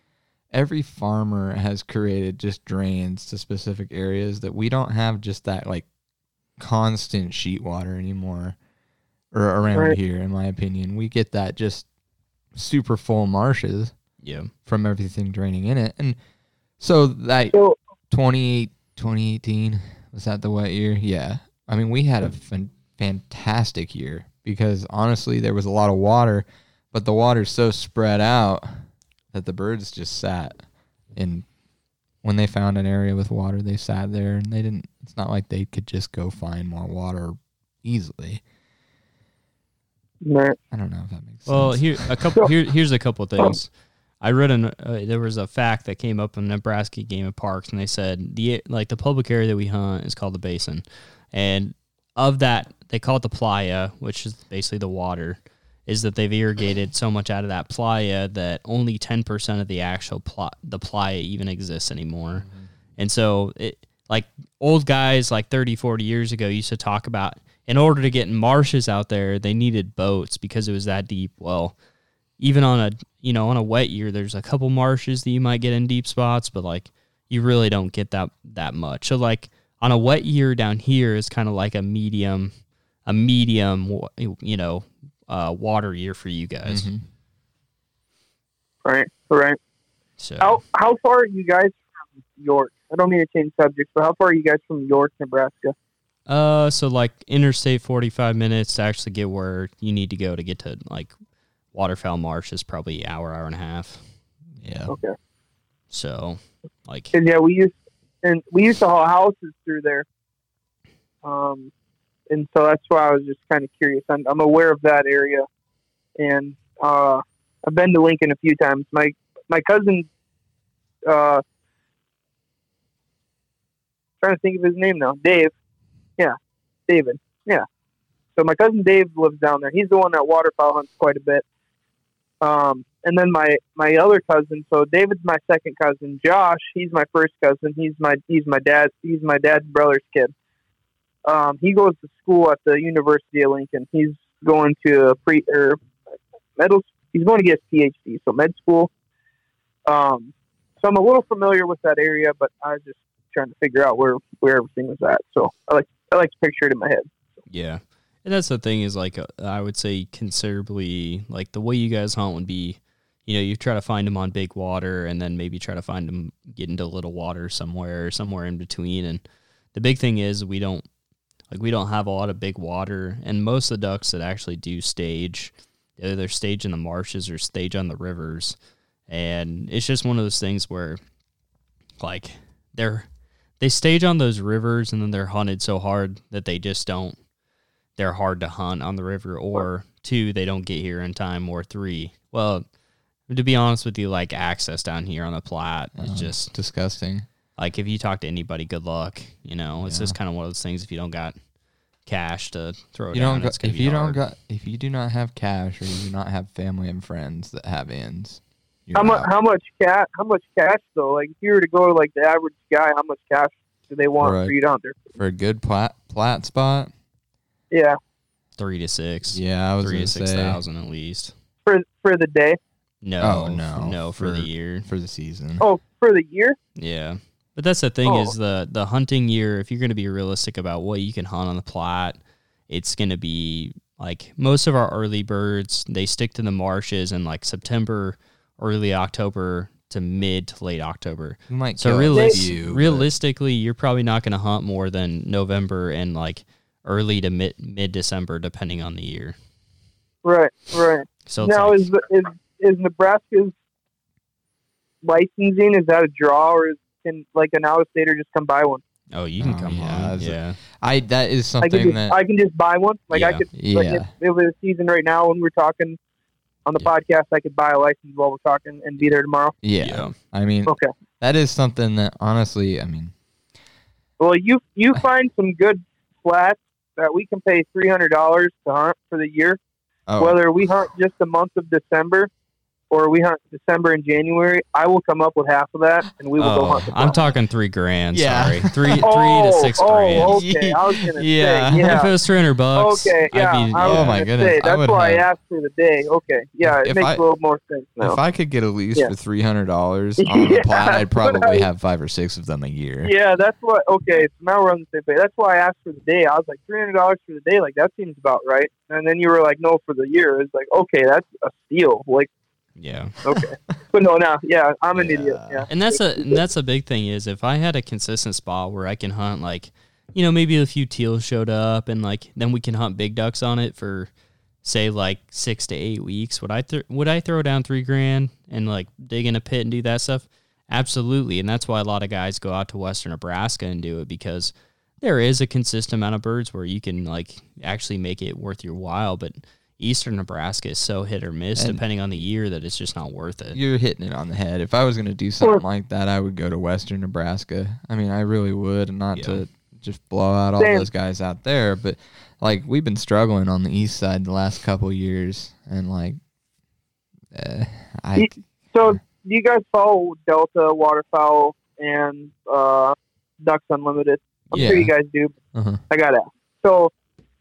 every farmer has created just drains to specific areas that we don't have just that like constant sheet water anymore or around Right. here in my opinion we get that just super full marshes Yeah. from everything draining in it and so that So 28 2018 was that the wet year yeah i mean we had a fan- fantastic year because honestly there was a lot of water but the water's so spread out that the birds just sat and when they found an area with water they sat there and they didn't it's not like they could just go find more water easily right. i don't know if that makes sense. Well, sense here a couple here here's a couple of things. I read an uh, there was a fact that came up in Nebraska Game of Parks, and they said the like the public area that we hunt is called the basin, and of that they call it the playa, which is basically the water. Is that they've irrigated so much out of that playa that only ten percent of the actual pl- the playa even exists anymore, mm-hmm. and so it like old guys like 30 40 years ago used to talk about in order to get marshes out there they needed boats because it was that deep. Well even on a you know on a wet year there's a couple marshes that you might get in deep spots but like you really don't get that that much. So like on a wet year down here is kind of like a medium a medium you know uh, water year for you guys Mhm. Right. Right. so How how far are you guys from York? I don't mean to change subjects, but how far are you guys from York, Nebraska? Uh, so like interstate forty five minutes to actually get where you need to go to get to like waterfowl marsh is probably hour hour and a half. yeah Okay. So like Because yeah, we used and we used to haul houses through there. Um, and so that's why I was just kind of curious. I'm, I'm aware of that area, and uh, I've been to Lincoln a few times. My my cousin, uh, trying to think of his name now, Dave. Yeah, David. Yeah. So my cousin Dave lives down there. He's the one that waterfowl hunts quite a bit. Um, and then my my other cousin. So David's my second cousin. Josh, he's my first cousin. He's my he's my dad. He's my dad's brother's kid. Um, he goes to school at the University of Lincoln. He's going to a pre or medical. He's going to get his PhD, so med school. Um, so I'm a little familiar with that area, but I was just trying to figure out where where everything was at. So I like I like to picture it in my head. yeah, and that's the thing is like uh, I would say considerably like the way you guys hunt would be, you know, you try to find them on big water and then maybe try to find them get into little water somewhere or somewhere in between. And the big thing is we don't like we don't have a lot of big water and most of the ducks that actually do stage either they're stage in the marshes or stage on the rivers. And it's just one of those things where like they're they stage on those rivers and then they're hunted so hard that they just don't they're hard to hunt on the river or two they don't get here in time or three well to be honest with you like access down here on the Platte is Uh, just disgusting. like if you talk to anybody good luck you know it's Yeah. just kind of one of those things if you don't got cash to throw You down don't. Go, it's if be you hard. don't got, if you do not have cash or you do not have family and friends that have ends, How much? How much cash? How much cash though? Like if you were to go to like the average guy, how much cash do they want Right. for you to hunt there? for a good Platte Platte spot? Yeah, three to six Yeah, I was three gonna to six say thousand at least for for the day. No Oh, no. no for, the year for the season. Oh, for the year. Yeah. But that's the thing Oh. is the the hunting year, if you're going to be realistic about what you can hunt on the Platte, it's going to be like most of our early birds, they stick to the marshes in like September, early October to mid to late October. You might So kill a realis- few, but- realistically, you're probably not going to hunt more than November and like early to mid mid December depending on the year. Right, right. So now like- is is is Nebraska's licensing is that a draw or is, can like an out of stater just come buy one? oh, you can Oh, come yeah, on. Yeah. I that is I can something just that I can just buy one. Like I could yeah. like if, if it was a season right now when we're talking on the Yeah. podcast, I could buy a license while we're talking and be there tomorrow. yeah. Yeah. I mean, Okay. that is something that honestly, I mean, Well, you you find some good flats that we can pay three hundred dollars to hunt for the year. oh, Whether we hunt just the month of December or we hunt December and January, I will come up with half of that and we will go Oh, hunt. The I'm talking three grand. Yeah. Sorry, three three oh, to six oh, grand. okay. I was gonna Yeah. say, yeah. If it was three hundred bucks, Okay, yeah. I'd be, I was Oh my goodness, Say, I that's would why have- I asked for the day. Okay, yeah, it makes I- a little more sense now. if I could get a lease Yeah. for three hundred dollars on the Yeah, Platte, I'd probably I- have five or six of them a year. yeah, that's what. Okay, so now we're on the same page. That's why I asked for the day. I was like three hundred dollars for the day. Like that seems about right. And then you were like, no, for the year. It's like okay, that's a steal. Like yeah. okay, but no, no, yeah, I'm an Yeah. idiot. Yeah, And that's a and that's a big thing is if I had a consistent spot where I can hunt like, you know, maybe a few teals showed up and like then we can hunt big ducks on it for, say like six to eight weeks. Would I th- would I throw down three grand and like dig in a pit and do that stuff? Absolutely, and that's why a lot of guys go out to Western Nebraska and do it because there is a consistent amount of birds where you can like actually make it worth your while, but. Eastern Nebraska is so hit or miss And- depending on the year that it's just not worth it. You're hitting it on the head. If I was going to do something like that, I would go to Western Nebraska. I mean, I really would, and not Yeah. to just blow out all Same. those guys out there, but like we've been struggling on the east side the last couple years, and like, uh, I So, do you guys follow Delta Waterfowl and uh, Ducks Unlimited? I'm sure you guys do. uh I got to. So,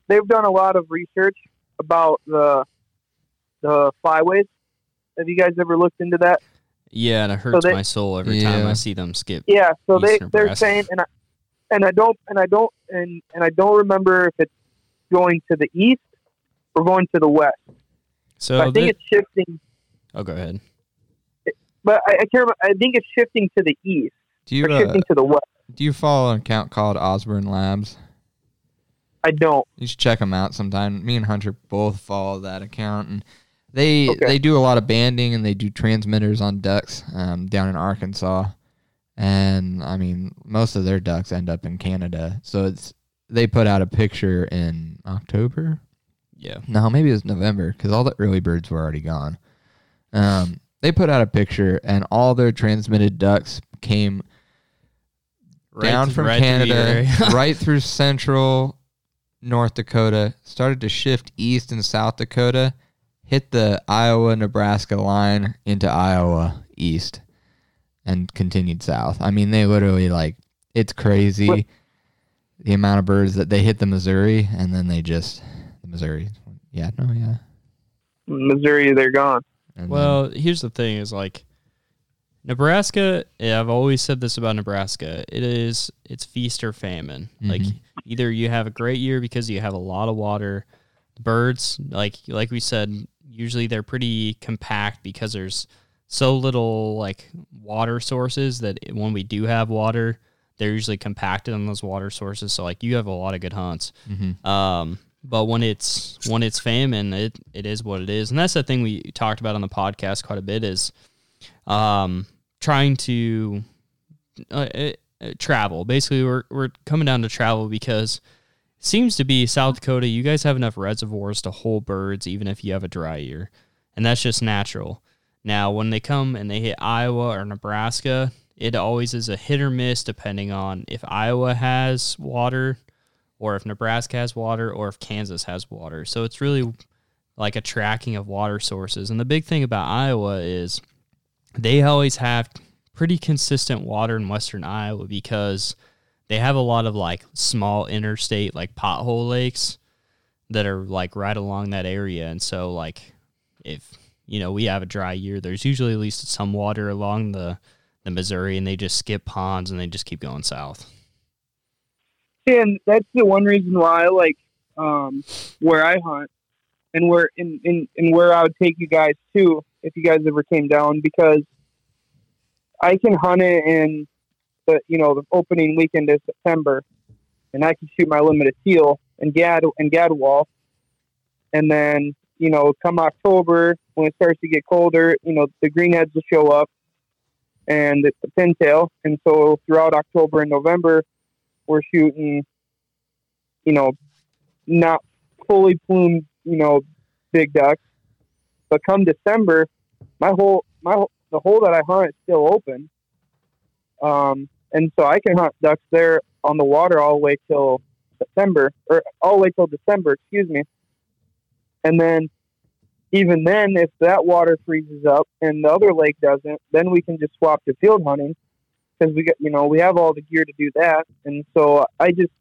they've done a lot of research about the the flyways. Have you guys ever looked into that? Yeah, and it hurts they- my soul every time I see them skip. Yeah. So they Eastern they're Nebraska. saying, and I and I don't and I don't and and I don't remember if it's going to the east or going to the west. So But I think thi- it's shifting. oh, go ahead. But I, I can't. Remember, I think it's shifting to the east do you or uh, shifting to the west. do you follow an account called Osborne Labs? I don't. You should check them out sometime. Me and Hunter both follow that account, and they Okay. they do a lot of banding and they do transmitters on ducks um, down in Arkansas. And I mean, most of their ducks end up in Canada. So it's they put out a picture in October. Yeah. No, maybe it was November because all the early birds were already gone. Um, they put out a picture, and all their transmitted ducks came Right down th- from right Canada, right through central North Dakota, started to shift east and South Dakota, hit the Iowa Nebraska line into Iowa east, and continued south. I mean, they literally like it's crazy What- the amount of birds that they hit the Missouri, and then they just the Missouri. Yeah, no, yeah. Missouri, they're gone. And Well, here's the thing: is like Nebraska. yeah, I've always said this about Nebraska. It is it's feast or famine. Like Mhm. Either you have a great year because you have a lot of water, birds like like we said, usually they're pretty compact because there's so little like water sources that when we do have water, they're usually compacted on those water sources. So like you have a lot of good hunts. Um, but when it's when it's famine, it it is what it is, and that's the thing we talked about on the podcast quite a bit is, um, trying to uh, uh, Uh, travel. Basically, we're we're coming down to travel because it seems to be South Dakota. You guys have enough reservoirs to hold birds, even if you have a dry year, and that's just natural. Now, when they come and they hit Iowa or Nebraska, it always is a hit or miss depending on if Iowa has water or if Nebraska has water or if Kansas has water. So it's really like a tracking of water sources. And the big thing about Iowa is they always have pretty consistent water in western Iowa because they have a lot of like small interstate like pothole lakes that are like right along that area. And so like if you know we have a dry year, there's usually at least some water along the the Missouri and they just skip ponds and they just keep going south. and that's the one reason why I like um, where I hunt and where in, in where I would take you guys to if you guys ever came down because I can hunt it in the you know the opening weekend of September and I can shoot my limited teal and gad and gadwall and then you know come October when it starts to get colder you know the greenheads will show up and the, the pintail and so throughout October and November we're shooting, you know, not fully plumed, you know, big ducks. But come December, my whole my whole, the hole that I hunt is still open, um, and so I can hunt ducks there on the water all the way till September or all the way till December, excuse me. And then, even then, if that water freezes up and the other lake doesn't, then we can just swap to field hunting because we got you know we have all the gear to do that, and so I just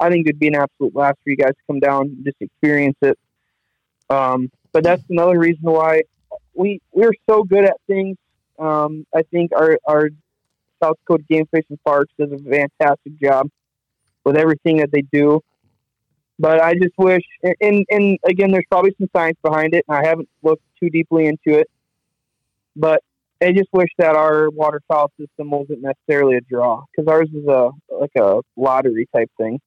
I think it'd be an absolute blast for you guys to come down and just experience it. Um, but that's another reason why we we're so good at things. Um, I think our our South Dakota Game Fish and Parks does a fantastic job with everything that they do. But I just wish, and and again, there's probably some science behind it, and I haven't looked too deeply into it. But I just wish that our waterfowl system wasn't necessarily a draw because ours is a like a lottery type thing.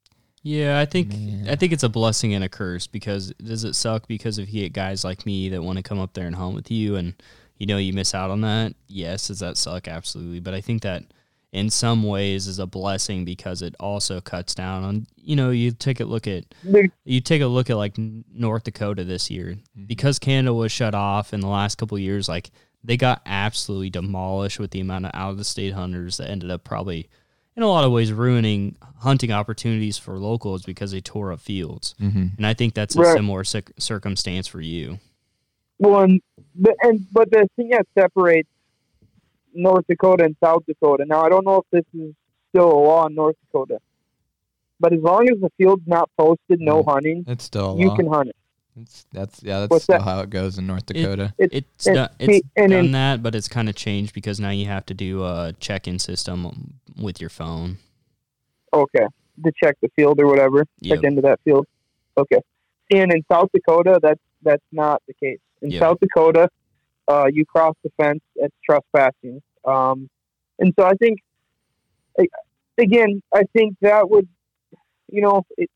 Yeah, I think Man. I think it's a blessing and a curse because does it suck because if you get guys like me that want to come up there and hunt with you and you know you miss out on that? Yes, does that suck? Absolutely. But I think that in some ways is a blessing because it also cuts down on you know you take a look at you take a look at like North Dakota this year mm-hmm. because Canada was shut off in the last couple of years like they got absolutely demolished with the amount of out of the state hunters that ended up probably in a lot of ways ruining hunting opportunities for locals because they tore up fields. Mm-hmm. And I think that's a Right. similar cir- circumstance for you. Well, and, but, and but the thing that separates North Dakota and South Dakota. Now, I don't know if this is still a law in North Dakota, but as long as the field's not posted, no Mhm. hunting, It's still a you law. can hunt it. It's, that's yeah. That's What's still that? how it goes in North Dakota. It- It's it- done, it's and done in- that, but it's kind of changed because now you have to do a check-in system with your phone. Okay, to check the field or whatever, Yep. check into that field. Okay, and in South Dakota, that's that's not the case. In Yep. South Dakota, uh, you cross the fence, it's trespassing. Um, and so I think, again, I think that would, you know, it,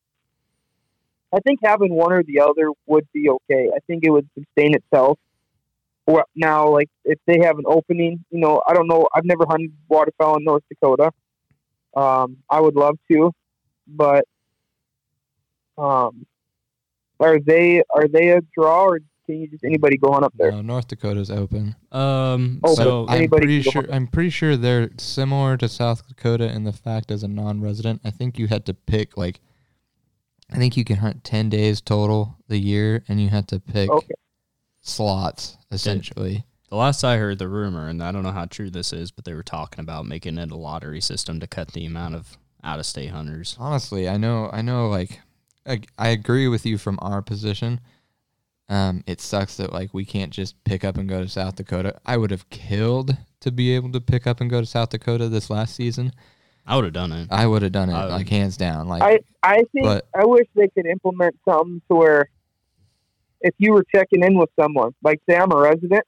I think having one or the other would be okay. I think it would sustain itself. Or now, like if they have an opening, you know, I don't know. I've never hunted waterfowl in North Dakota. Um, I would love to, but um, are they are they a draw or can you just anybody go on up there? No, North Dakota's open. Um, Oh, so I'm pretty can go sure. I'm pretty sure they're similar to South Dakota in the fact as a non-resident. I think you had to pick like. I think you can hunt ten days total the year, and you have to pick Okay. slots essentially. the last I heard the rumor, and I don't know how true this is, but they were talking about making it a lottery system to cut the amount of out-of-state hunters. Honestly, I know. I know. Like, I, I agree with you from our position. Um, it sucks that like we can't just pick up and go to South Dakota. I would have killed to be able to pick up and go to South Dakota this last season. I would have done it. I would have done it I like hands down. Like I I think But- I wish they could implement something to where if you were checking in with someone, like say I'm a resident,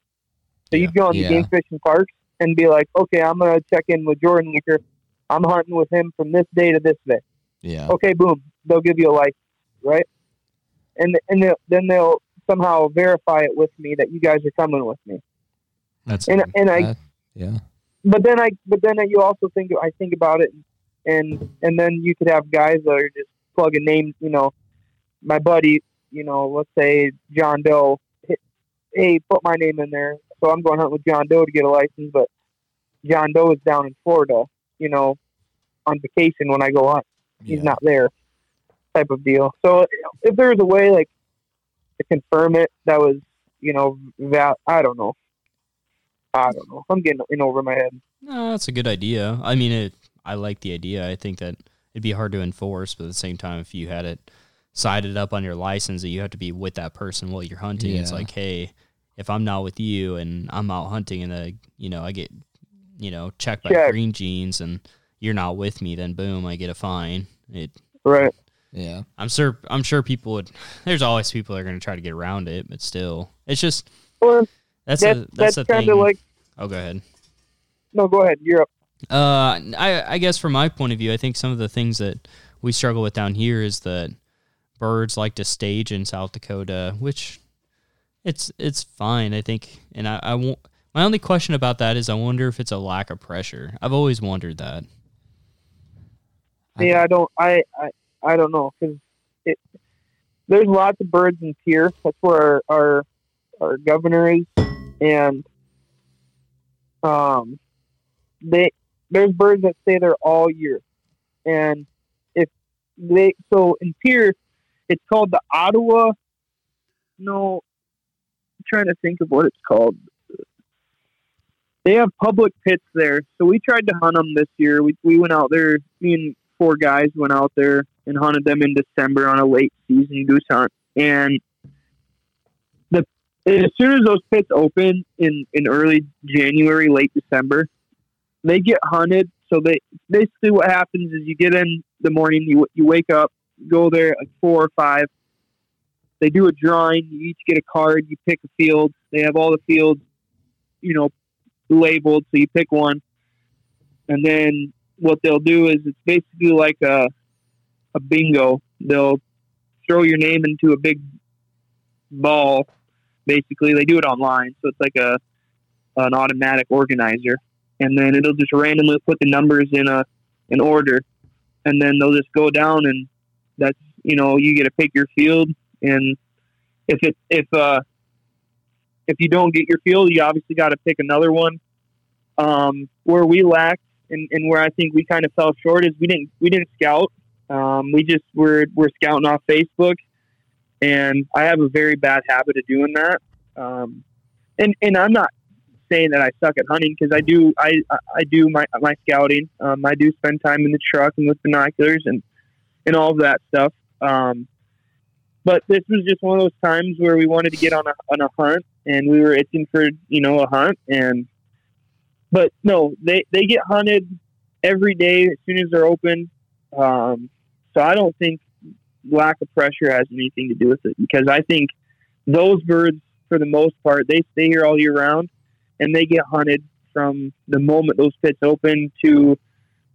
so you'd go into Yeah. Game, Fish and Parks and be like, okay, I'm gonna check in with Jordan Leaker. I'm hunting with him from this day to this day. Yeah. Okay, boom, they'll give you a license, right? And and they'll, then they'll somehow verify it with me that you guys are coming with me. That's And and I That- yeah. But then I but then you also think I think about it and and then you could have guys that are just plugging names you know. My buddy you know let's say John Doe hey- put my name in there. So I'm going hunting with John Doe to get a license but John Doe is down in Florida you know on vacation when I go hunt he's yeah. not there type of deal. So if there was a way like to confirm it that was you know that I don't know I don't know I'm getting in over my head. No, that's a good idea. I mean, it. I like the idea. I think that it'd be hard to enforce, but at the same time, if you had it sided up on your license that you have to be with that person while you're hunting, it's like, hey, if I'm not with you and I'm out hunting and uh, you know I get you know checked by Check. green jeans and you're not with me, then boom, I get a fine. It. Right. Yeah. I'm sure. I'm sure people would. There's always people that are going to try to get around it, but still, it's just Well, that's that's a that's, that's, kind thing. of like oh, go ahead. no. Go ahead. You're up. Uh, I I guess from my point of view, I think some of the things that we struggle with down here is that birds like to stage in South Dakota, which it's it's fine, I think. And I, I won't. My only question about that is, I wonder if it's a lack of pressure. I've always wondered that. Yeah, I don't. I I, I don't know because it. There's lots of birds in here. That's where our our, our governor is, and um, they there's birds that stay there all year, and if they so in Pierre, it's called the Ottawa. No, I'm trying to think of what it's called. They have public pits there, so we tried to hunt them this year. We we went out there. Me and four guys went out there and hunted them in December on a late season goose hunt. And as soon as those pits open in in early January, late December, they get hunted. So they basically what happens is you get in the morning, you you wake up, go there at like four or five. They do a drawing. You each get a card. You pick a field. They have all the fields, you know, labeled. So you pick one, and then what they'll do is it's basically like a a bingo. They'll throw your name into a big ball. Basically, they do it online, so it's like a an automatic organizer, and then it'll just randomly put the numbers in a an order, and then they'll just go down, and that's you know you get to pick your field, and if it if uh if you don't get your field, you obviously got to pick another one. Um, where we lacked and, and where I think we kind of fell short is we didn't we didn't scout. Um, we just were we're scouting off Facebook, and I have a very bad habit of doing that. Um, and and I'm not saying that I suck at hunting because I do I I- do my my scouting. Um, I do spend time in the truck and with binoculars and and all of that stuff. Um, but this was just one of those times where we wanted to get on a on a hunt, and we were itching for you know a hunt, and but no, they they get hunted every day as soon as they're open. Um, so I don't think lack of pressure has anything to do with it because I think those birds, for the most part, they stay here all year round, and they get hunted from the moment those pits open to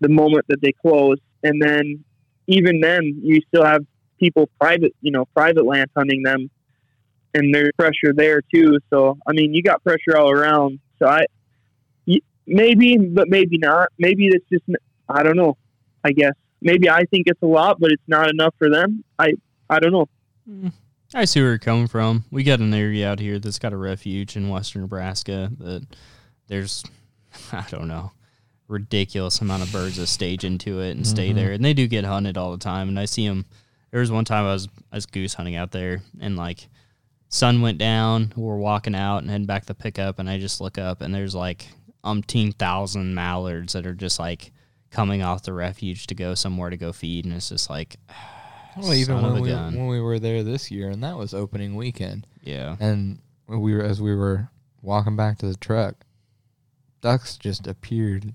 the moment that they close, and then even then you still have people private, you know, private land hunting them, and there's pressure there too. So I mean, you got pressure all around. So I, maybe, but maybe not. Maybe it's just I don't know. I guess maybe I think it's a lot, but it's not enough for them. I I don't know. Mm. I see where you're coming from. We got an area out here that's got a refuge in western Nebraska that there's, I don't know, ridiculous amount of birds that stage into it and stay mm-hmm. there, and they do get hunted all the time. And I see them. There was one time I was I was goose hunting out there, and like sun went down. We're walking out and heading back to the pickup, and I just look up and there's like umpteen thousand mallards that are just like coming off the refuge to go somewhere to go feed, and it's just like, Well, even when we gun. when we were there this year, and that was opening weekend, yeah. and we were as we were walking back to the truck, ducks just appeared.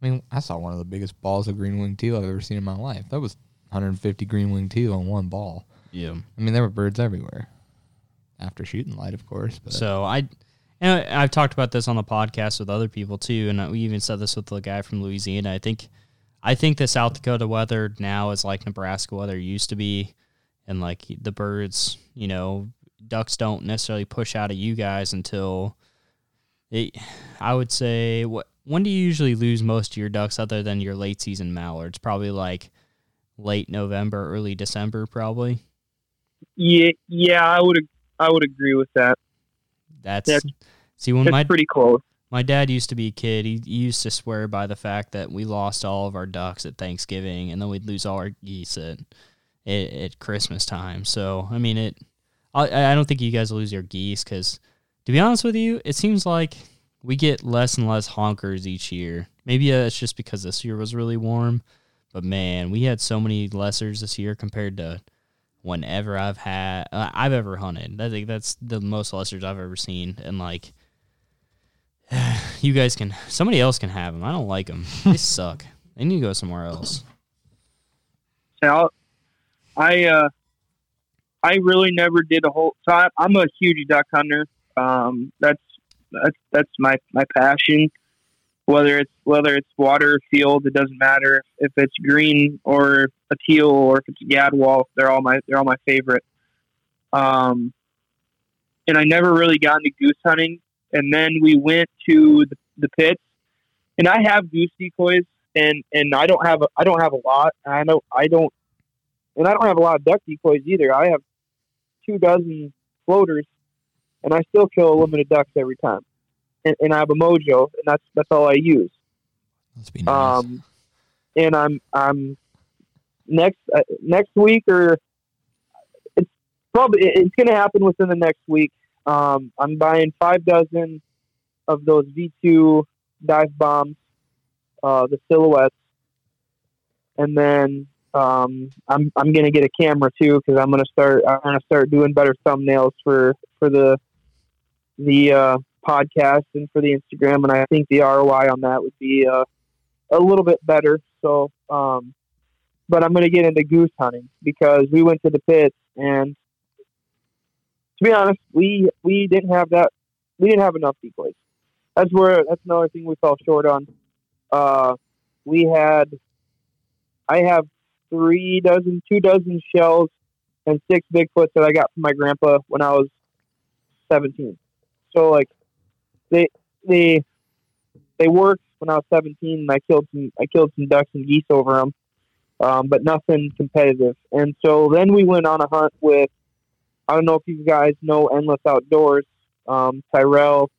I mean, I saw one of the biggest balls of green winged teal I've ever seen in my life. That was 150 green winged teal on one ball. Yeah. I mean, there were birds everywhere. after shooting light, of course. But So I, and I- I've talked about this on the podcast with other people too, and we even said this with the guy from Louisiana. I think, I think the South Dakota weather now is like Nebraska weather used to be, and like the birds, you know, ducks don't necessarily push out of you guys until, it, I would say, what when do you usually lose most of your ducks other than your late season mallards? Probably like late November, early December, probably. Yeah, yeah, I would I would agree with that. That's That's- see when It's my pretty close. My dad used to be a kid. He, he used to swear by the fact that we lost all of our ducks at Thanksgiving, and then we'd lose all our geese at at, at Christmas time. So I mean, it. I I don't think you guys lose your geese because, to be honest with you, it seems like we get less and less honkers each year. Maybe uh, it's just because this year was really warm, but man, we had so many lessers this year compared to whenever I've had uh, I've ever hunted. I think that's the most lessers I've ever seen, and like you guys can somebody else can have them. I don't like them. They suck. They need to go somewhere else. Now, I uh, I really never did a whole. So I, I'm a huge duck hunter. Um, that's that's that's my my passion. Whether it's whether it's water or field, it doesn't matter. If it's green or a teal or if it's a gadwall, they're all my they're all my favorite. Um, and I never really got into goose hunting. And then we went to the, the pits, and I have goose decoys, and and I don't have a, I don't have a lot. I know I don't, and I don't have a lot of duck decoys either. I have two dozen floaters, and I still kill a limited ducks every time. And, and I have a mojo, and that's that's all I use. let's be nice. Um, and I'm I'm next uh, next week or it's probably it's going to happen within the next week. Um, I'm buying five dozen of those V2 dive bombs, uh, the silhouettes, and then um, I'm I'm to get a camera too because I'm to start I'm to start doing better thumbnails for for the the uh, podcast and for the Instagram, and I think the ROI on that would be uh, a little bit better. So, um, but I'm to get into goose hunting because we went to the pits and to be honest, we we didn't have that. We didn't have enough decoys. That's where that's another thing we fell short on. Uh, we had, I have three dozen, two dozen shells, and six Bigfoots that I got from my grandpa when I was seventeen. So like, they they they worked when I was 17 and I killed some I killed some ducks and geese over them, um, but nothing competitive. And so then we went on a hunt with I don't know if you guys know Endless Outdoors, um, Tyrell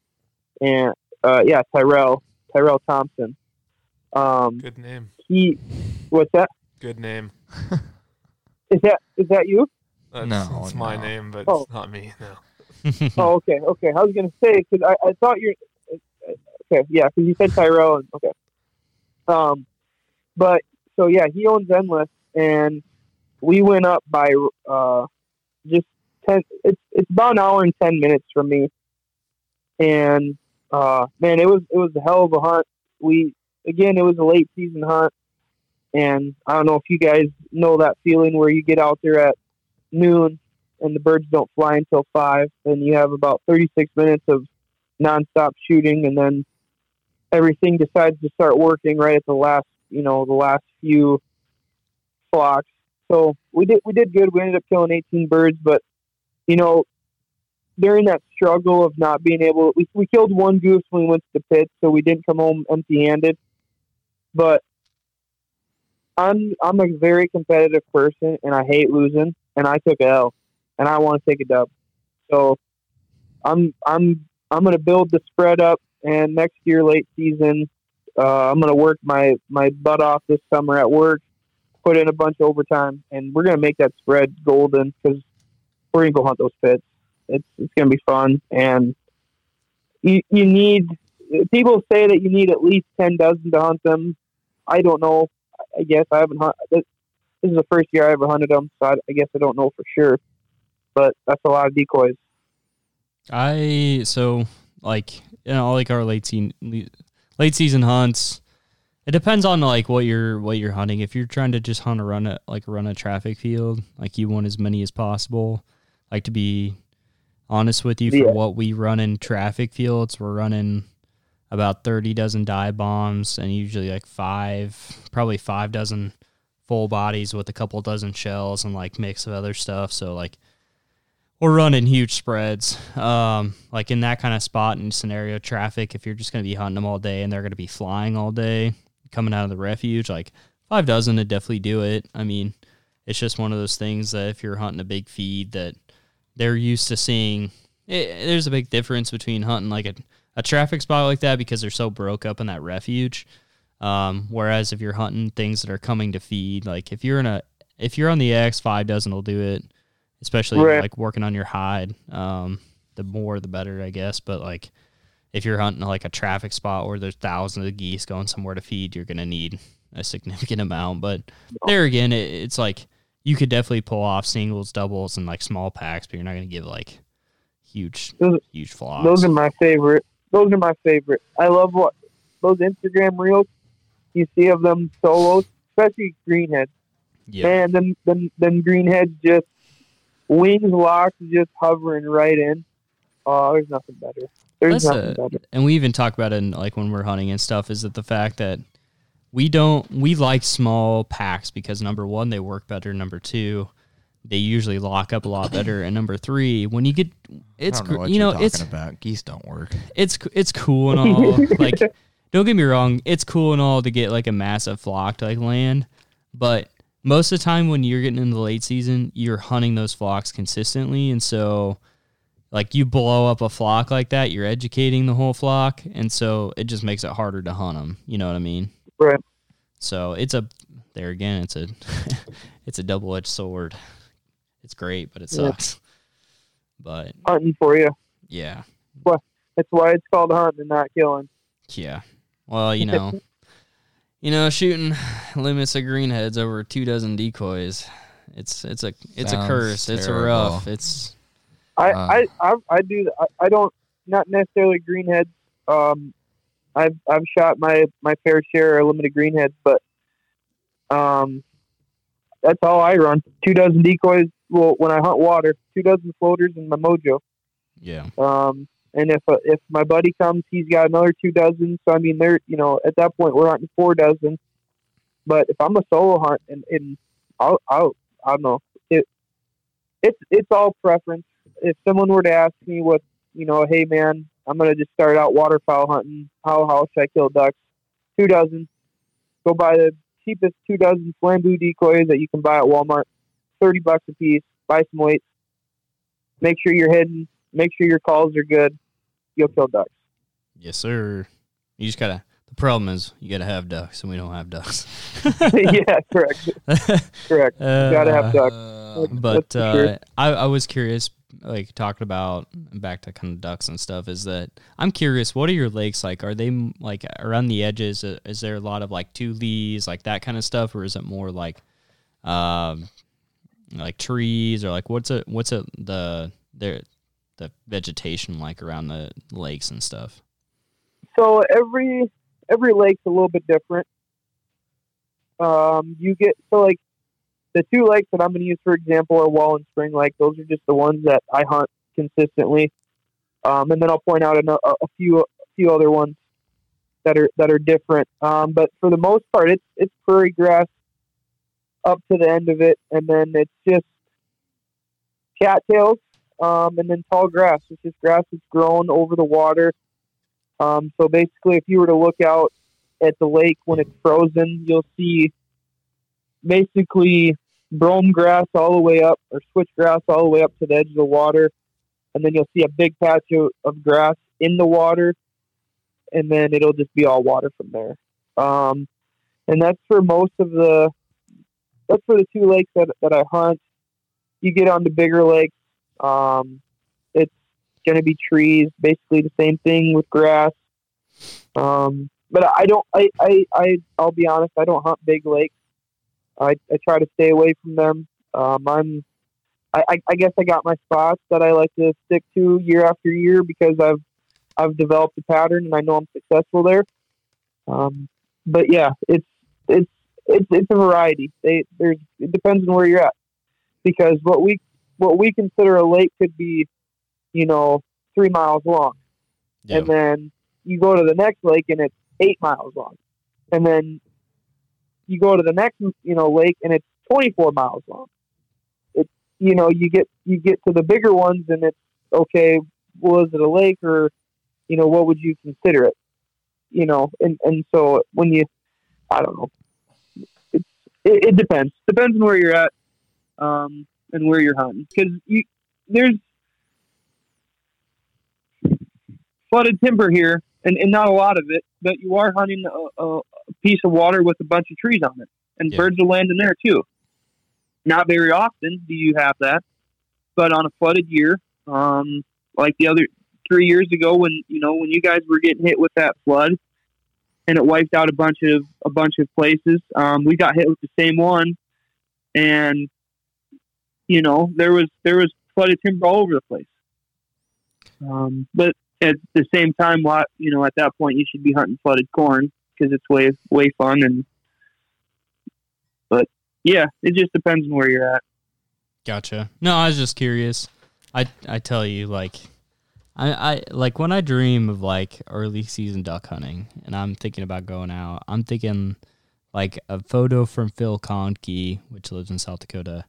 and uh, yeah Tyrell Tyrell Thompson. Um, Good name. he what's that? Good name. Is that is that you? That's, No, that's my name, but Oh. it's not me. No. Oh, okay, okay. I was gonna say because I, I thought you're okay. Yeah, because you said Tyrell. And, okay. Um, but so yeah, he owns Endless, and we went up by uh just ten. It's it's about an hour and ten minutes from me, and uh man, it was it was a hell of a hunt. We again, it was a late season hunt, and I don't know if you guys know that feeling where you get out there at noon and the birds don't fly until five, and you have about 36 minutes of nonstop shooting, and then everything decides to start working right at the last, you know, the last few flocks. So we did we did good. We ended up killing 18 birds, but you know, during that struggle of not being able, we we killed one goose when we went to the pit, so we didn't come home empty-handed. But I'm I'm a very competitive person, and I hate losing, and I took a L and I want to take a dub. So I'm I'm I'm going to build the spread up, and next year late season, uh, I'm going to work my my butt off this summer at work, put in a bunch of overtime, and we're going to make that spread golden because we're to go hunt those pits. It's it's to be fun, and you you need people say that you need at least ten dozen to hunt them. I don't know. I guess I haven't hunt. This, this is the first year I ever hunted them, so I, I guess I don't know for sure but that's a lot of decoys. I so like you know like our late season late season hunts. It depends on like what you're what you're hunting. If you're trying to just hunt a run a like run a traffic field, like you want as many as possible, like to be honest with you, for Yeah. what we run in traffic fields, we're running about 30 dozen dive bombs and usually like five, probably five dozen full bodies with a couple dozen shells and like mix of other stuff. So like we're running huge spreads. Um, like in that kind of spot and scenario traffic, if you're just going to be hunting them all day and they're going to be flying all day, coming out of the refuge, like five dozen to definitely do it. I mean, it's just one of those things that if you're hunting a big feed that they're used to seeing, it, there's a big difference between hunting like a, a traffic spot like that because they're so broke up in that refuge. Um, whereas if you're hunting things that are coming to feed, like if you're in a, if you're on the X, five dozen will do it, especially Right. like working on your hide. Um, the more the better, I guess. But like if you're hunting like a traffic spot where there's thousands of geese going somewhere to feed, you're gonna need a significant amount. But there again, it, it's like you could definitely pull off singles, doubles, and like small packs, but you're not gonna give like huge, Those- huge flocks. Those are my favorite. Those are my favorite. I love what those Instagram reels you see of them solos, especially greenheads. yeah, Man, then them them greenheads just wings locked, just hovering right in. Oh, there's nothing better. There's That's nothing a- better. and we even talk about it in, like when we're hunting and stuff is that the fact that we don't we like small packs because number one they work better. Number two they usually lock up a lot better. And number three when you get it's I know you know it's about. Geese don't work. it's it's cool and all. Like don't get me wrong it's cool and all to get like a massive flock to like land. But most of the time when you're getting in the late season you're hunting those flocks consistently. And so like you blow up a flock like that you're educating the whole flock. And so it just makes it harder to hunt them you know what i mean Right. so it's a there again it's a it's a double-edged sword it's great but it Yeah. sucks but Hunting for you. yeah Well, That's why it's called hunting and not killing. Yeah. Well, you know, you know, shooting limits of greenheads over two dozen decoys. It's it's a it's a Sounds curse. It's a rough. It's I, Uh. I, I, I do. I, I don't not necessarily greenheads. Um, I've I've shot my my fair share of limited greenheads, but um, that's all I run. Two dozen decoys. Well, when I hunt water, two dozen floaters and my mojo. yeah. Um, and if uh, if my buddy comes, he's got another two dozen. So I mean, they're you know at that point we're hunting four dozen. But if I'm a solo hunt and, and I'll, I'll I don't know it it's it's all preference. If someone were to ask me what you know, hey man, I'm gonna just start out waterfowl hunting. How how should I kill ducks? Two dozen. Go buy the cheapest two dozen flambeau decoys that you can buy at Walmart. Thirty bucks a piece. Buy some weights. Make sure you're hidden. Make sure your calls are good. You'll kill ducks. Yes, sir. You just gotta. The problem is you gotta have ducks, and we don't have ducks. yeah, correct. Correct. Uh, gotta have ducks. But That's uh, sure. I, I was curious, like talking about back to kind of ducks and stuff. Is that I'm curious. What are your lakes like? Are they like around the edges? uh, Is there a lot of like two leaves, like that kind of stuff, or is it more like, um, like trees, or like what's it? What's it the the the vegetation like around the lakes and stuff? So every every lake's a little bit different. Um, you get so like the two lakes that I'm going to use for example are Wall and Spring Lake. Those are just the ones that I hunt consistently. Um, and then I'll point out a, a, few a few other ones that are that are different. Um, but for the most part, it's it's prairie grass up to the end of it, and then it's just cattails, um, and then tall grass. It's just grass that's grown over the water. Um, so basically, if you were to look out at the lake when it's frozen, you'll see basically brome grass all the way up, or switchgrass all the way up to the edge of the water, and then you'll see a big patch of, of grass in the water, and then it'll just be all water from there. Um, and that's for most of the. That's for the two lakes that that I hunt. You get on the bigger lakes, um, it's going to be trees, basically the same thing with grass. Um, but I don't. I, I I I'll be honest. I don't hunt big lakes. I, I try to stay away from them. Um, I'm. I, I, I guess I got my spots that I like to stick to year after year because I've I've developed a pattern and I know I'm successful there. Um, but yeah, it's it's it's it's a variety. They there's it depends on where you're at because what we what we consider a lake could be you know, three miles long. And then you go to the next lake and it's eight miles long. And then you go to the next, you know, lake and it's 24 miles long. It's, you know, you get, you get to the bigger ones and it's, okay, was it a lake or, you know, what would you consider it? You know, and, and so when you, I don't know, it's, it, it depends. Depends on where you're at, um, and where you're hunting. Cause you, there's flooded timber here and, and not a lot of it, but you are hunting a, a piece of water with a bunch of trees on it and Yeah. birds will land in there too. Not very often do you have that, but on a flooded year, um, like the other three years ago when you know when you guys were getting hit with that flood and it wiped out a bunch of a bunch of places, um, we got hit with the same one, and you know there was there was flooded timber all over the place. Um, but at the same time, you know at that point you should be hunting flooded corn because it's way way fun and. But yeah, it just depends on where you're at. Gotcha. No, I was just curious. I I tell you, like, I I like when I dream of like early season duck hunting, and I'm thinking about going out. I'm thinking like a photo from Phil Conkey, which lives in South Dakota,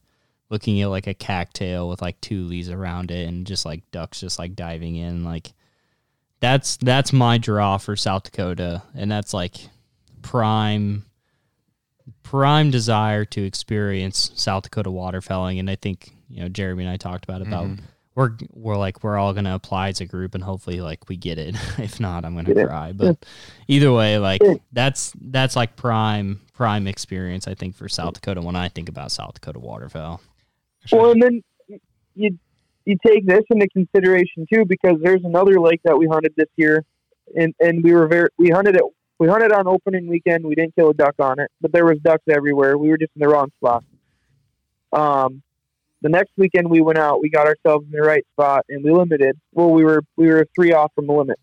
looking at like a cattail with like two leaves around it, and just like ducks just like diving in. Like that's that's my draw for South Dakota, and that's like prime prime desire to experience South Dakota waterfowling, and I think you know Jeremy and I talked about it, about mm-hmm. we're we're like we're all gonna apply as a group, and hopefully like we get it. if not, I'm gonna Get cry. But either way, like that's that's like prime prime experience. I think for South Dakota when I think about South Dakota waterfowl. Well, and then you you take this into consideration too, because there's another lake that we hunted this year, and and we were very we hunted it we hunted on opening weekend. We didn't kill a duck on it, but there was ducks everywhere. We were just in the wrong spot. Um, the next weekend we went out, we got ourselves in the right spot, and we limited. Well, we were we were three off from the limit.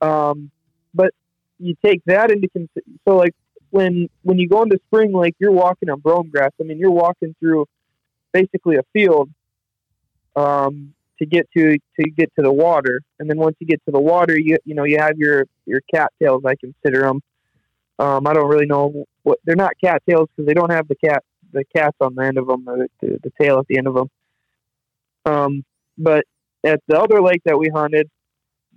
Um, but you take that into consideration. So like when when you go into spring lake, you're walking on brome grass. I mean, you're walking through basically a field um, to get to to get to the water, and then once you get to the water, you you know you have your your cattails. I consider them. Um, I don't really know what they're not cattails because they don't have the cat the cats on the end of them, or the, the, tail at the end of them. Um, but at the other lake that we hunted,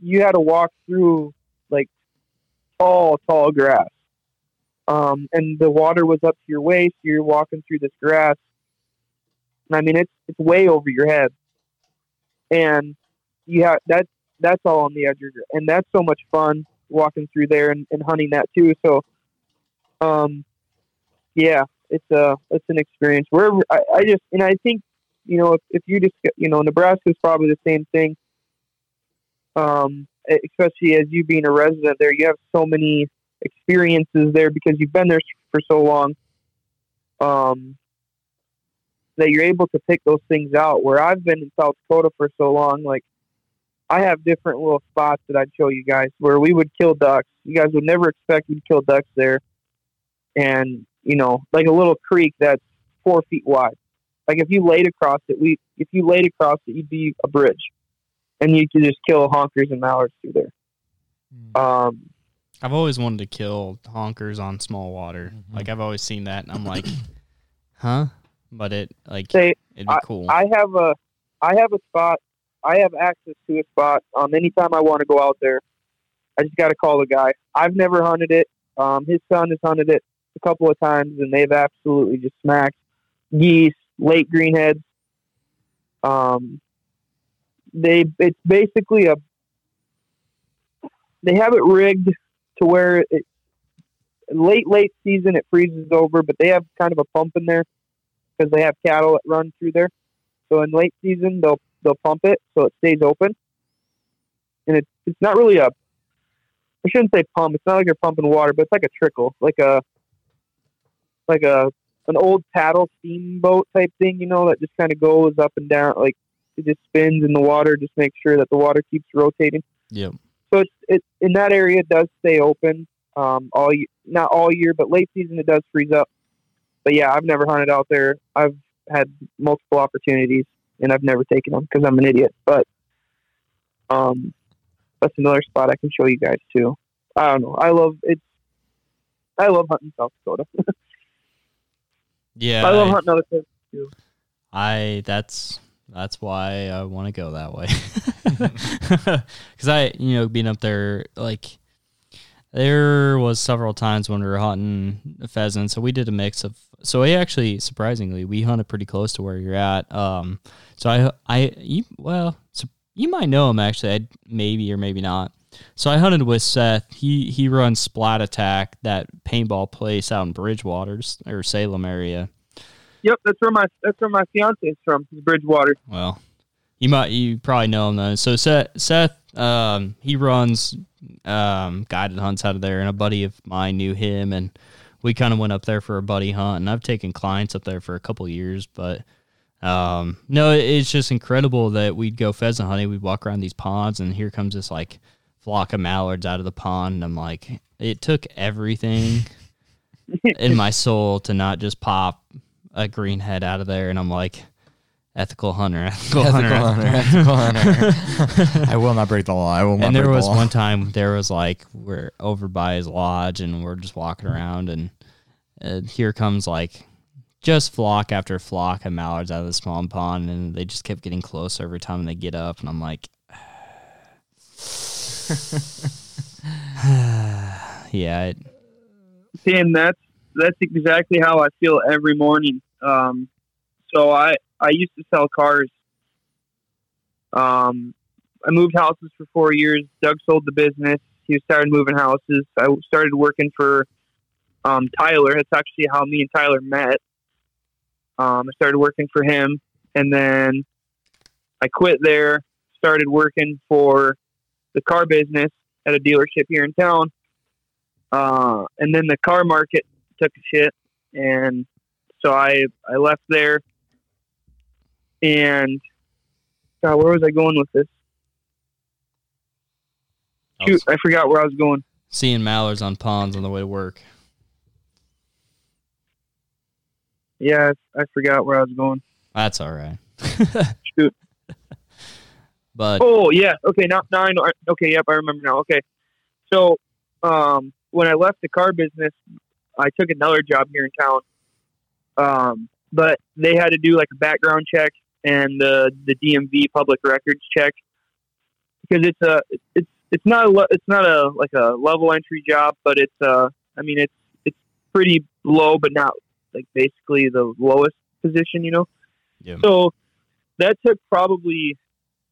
you had to walk through like tall, tall grass. Um, and the water was up to your waist. You're walking through this grass. I mean, it's it's way over your head, and you have that. That's all on the edge of your, and that's so much fun walking through there and, and hunting that too. So, um, yeah, it's a it's an experience. Wherever I, I just and I think you know if, if you just you know Nebraska is probably the same thing. Um, especially as you being a resident there, you have so many experiences there because you've been there for so long. Um, that you're able to pick those things out. Where I've been in South Dakota for so long, like I have different little spots that I'd show you guys where we would kill ducks. You guys would never expect we'd kill ducks there, and you know, like a little creek that's four feet wide. Like if you laid across it, we if you laid across it, you'd be a bridge, and you could just kill honkers and mallards through there. Um, I've always wanted to kill honkers on small water. Like I've always seen that, and I'm like, huh? But it like say it'd be cool. I have a I have a spot. I have access to a spot. Um, anytime I want to go out there, I just got to call the guy. I've never hunted it. Um, his son has hunted it a couple of times, and they've absolutely just smacked geese, late greenheads. Um, they it's basically a they have it rigged to where it late late season it freezes over, but they have kind of a pump in there because they have cattle that run through there. So in late season, they'll they'll pump it so it stays open, and it's it's not really a I shouldn't say pump. It's not like you're pumping water, but it's like a trickle, like a like a an old paddle steamboat type thing, you know, that just kind of goes up and down, like it just spins in the water, just make sure that the water keeps rotating. yep. So it's it in that area it does stay open um, all year, not all year, but late season it does freeze up. But yeah, I've never hunted out there. I've had multiple opportunities and I've never taken them because I'm an idiot. But Um, that's another spot I can show you guys too. I don't know. I love it's. I love hunting South Dakota. Yeah, I love hunting other places. I that's that's why I want to go that way. Because I, you know, being up there, like there was several times when we were hunting pheasants, so we did a mix of. So we actually, surprisingly, we hunted pretty close to where you're at. Um, so I, I, you, well, so you might know him actually, I, maybe or maybe not. So I hunted with Seth. He he runs Splat Attack, that paintball place out in Bridgewater or Salem area. Yep, that's where my that's where my fiance is from. Is Bridgewater. Well, you might you probably know him though. So Seth, Seth um, he runs um, guided hunts out of there, and a buddy of mine knew him, and we kind of went up there for a buddy hunt. And I've taken clients up there for a couple years, but um, no, it's just incredible that we'd go pheasant hunting. We'd walk around these ponds, and here comes this like flock of mallards out of the pond, and I'm like, it took everything in my soul to not just pop a green head out of there, and I'm like, ethical hunter, ethical, hunter, Ethical hunter, ethical hunter. I will not break the law. I will not and break there was the one time there was like we're over by his lodge and we're just walking around and uh, here comes like just flock after flock of mallards out of the small pond and they just kept getting closer every time they get up and I'm like yeah it, Sam, that's that's exactly how I feel every morning. Um, so I I used to sell cars. Um, I moved houses for four years. Doug sold the business. He started moving houses. I started working for um, Tyler. That's actually how me and Tyler met. Um, I started working for him, and then I quit there. Started working for the car business at a dealership here in town. Uh, and then the car market took a shit, and so I I left there. And God, where was I going with this? Shoot, I forgot where I was going. seeing mallards on ponds on the way to work Yeah, I forgot where I was going. that's all right Shoot. but Oh yeah, okay. Now, now I know. Okay, yep, I remember now. Okay, so um, when I left the car business, I took another job here in town. Um, but they had to do like a background check and the the DMV public records check because it's a it's it's not a le- it's not a like a level entry job, but it's uh I mean it's it's pretty low, but not like basically the lowest position, you know. yeah. So that took probably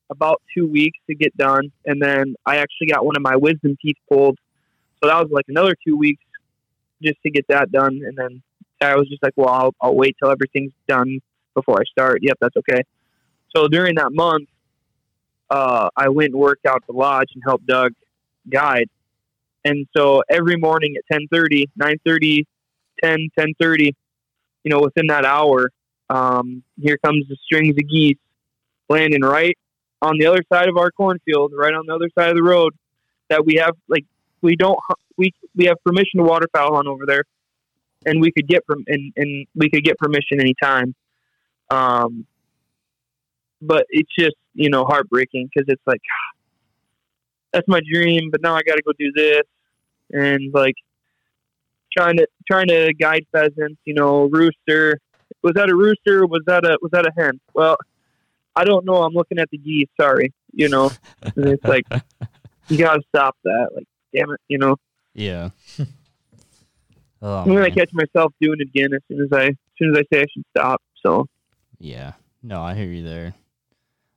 about two weeks to get done, and then I actually got one of my wisdom teeth pulled. So that was like another two weeks just to get that done, and then I was just like, well, I'll, I'll wait till everything's done before I start. Yep, that's okay. So during that month, uh, I went and worked out the lodge and helped Doug guide. And so every morning at 10:30, 9:30, 10, 10:30, you know, within that hour, um, here comes the strings of geese landing right on the other side of our cornfield, right on the other side of the road. That we have, like, we don't, we we have permission to waterfowl hunt over there, and we could get from and and we could get permission anytime. Um, but it's just you know heartbreaking because it's like that's my dream, but now I got to go do this, and like trying to trying to guide pheasants. You know, rooster. Was that a rooster? Was that a was that a hen? Well, I don't know. I'm looking at the geese. Sorry, you know. And it's like you gotta stop that. Like, damn it, you know. yeah oh, I'm gonna man. catch myself doing it again as soon as I as soon as I say I should stop. So Yeah. No, I hear you there.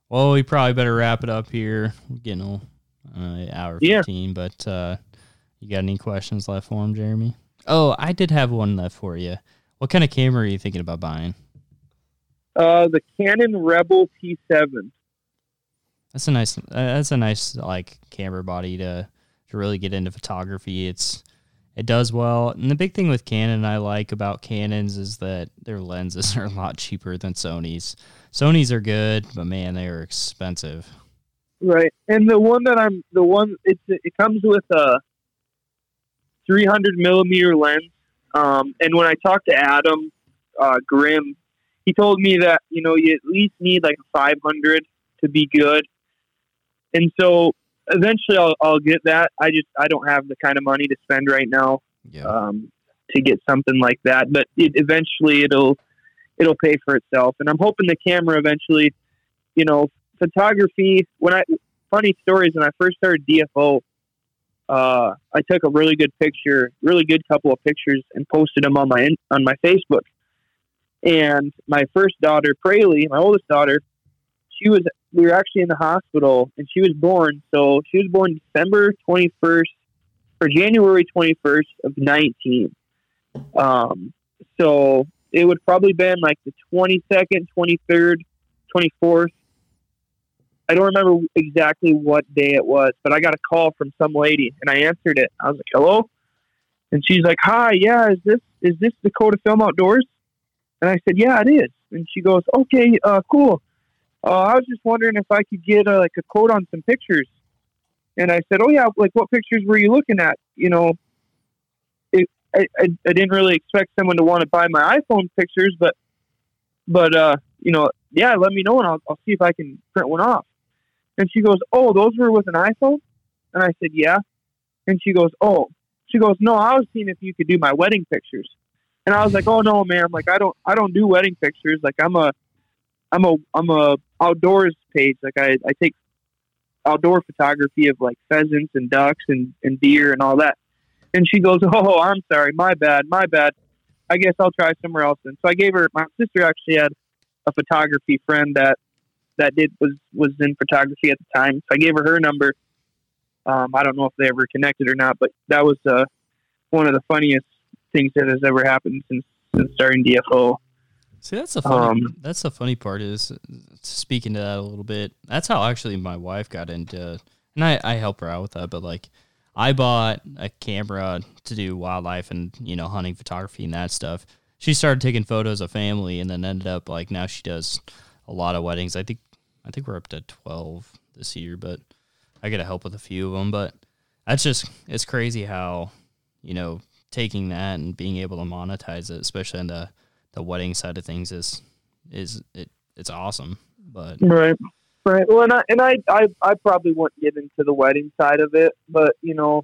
Well, we probably better wrap it up here. We're getting a uh, hour Yeah. 15, but uh, you got any questions left for him, Jeremy? Oh, I did have one left for you. What kind of camera are you thinking about buying? uh, the Canon Rebel T7. That's a nice. Uh, that's a nice like camera body to to really get into photography. It's it does well, and the big thing with Canon I like about Canons is that their lenses are a lot cheaper than Sony's. Sony's are good, but man, they are expensive. Right, and the one that I'm the one it's it comes with a 300 millimeter lens. Um, and when I talked to Adam uh, Grimm, he told me that you know you at least need like a 500 to be good. and so eventually I'll, I'll get that. I just I don't have the kind of money to spend right now Yeah. um, to get something like that. But it, eventually it'll it'll pay for itself, and I'm hoping the camera eventually, you know, photography. When I funny stories when I first started DFO, uh, I took a really good picture, really good couple of pictures, and posted them on my on my Facebook. And my first daughter, Praley, my oldest daughter, she was we were actually in the hospital, and she was born. So she was born December twenty first or January twenty first of nineteen. Um, so it would probably been like the twenty second, twenty third, twenty fourth. I don't remember exactly what day it was, but I got a call from some lady, and I answered it. I was like, "Hello," and she's like, "Hi, yeah, is this is this Dakota Film Outdoors?" And I said, "Yeah, it is." And she goes, "Okay, uh, cool. Uh, I was just wondering if I could get uh, like a quote on some pictures." And I said, "Oh yeah, like what pictures were you looking at? You know, it, I, I I didn't really expect someone to want to buy my iPhone pictures, but but uh, you know, yeah, let me know and I'll, I'll see if I can print one off." And she goes, "Oh, those were with an iPhone?" And I said, "Yeah." And she goes, "Oh." She goes, "No, I was seeing if you could do my wedding pictures." And I was like, "Oh no, man! Like I don't, I don't do wedding pictures. Like I'm a, I'm a, I'm a outdoors page. Like I, I take outdoor photography of like pheasants and ducks and, and deer and all that." And she goes, "Oh, I'm sorry, my bad, my bad. I guess I'll try somewhere else." And so I gave her. My sister actually had a photography friend that that did was was in photography at the time. So I gave her her number. Um, I don't know if they ever connected or not, but that was uh, one of the funniest things that has ever happened since, since starting DFO. See, that's the funny. Um, that's the funny part is speaking to that a little bit. That's how actually my wife got into, and I I help her out with that. But like, I bought a camera to do wildlife and you know hunting photography and that stuff. She started taking photos of family, and then ended up like now she does a lot of weddings. I think I think we're up to twelve this year, but I gotta help with a few of them. But that's just it's crazy how you know taking that and being able to monetize it, especially on the the wedding side of things, is is it it's awesome. But Right. Right. Well, and I and I, I I probably wouldn't get into the wedding side of it, but you know,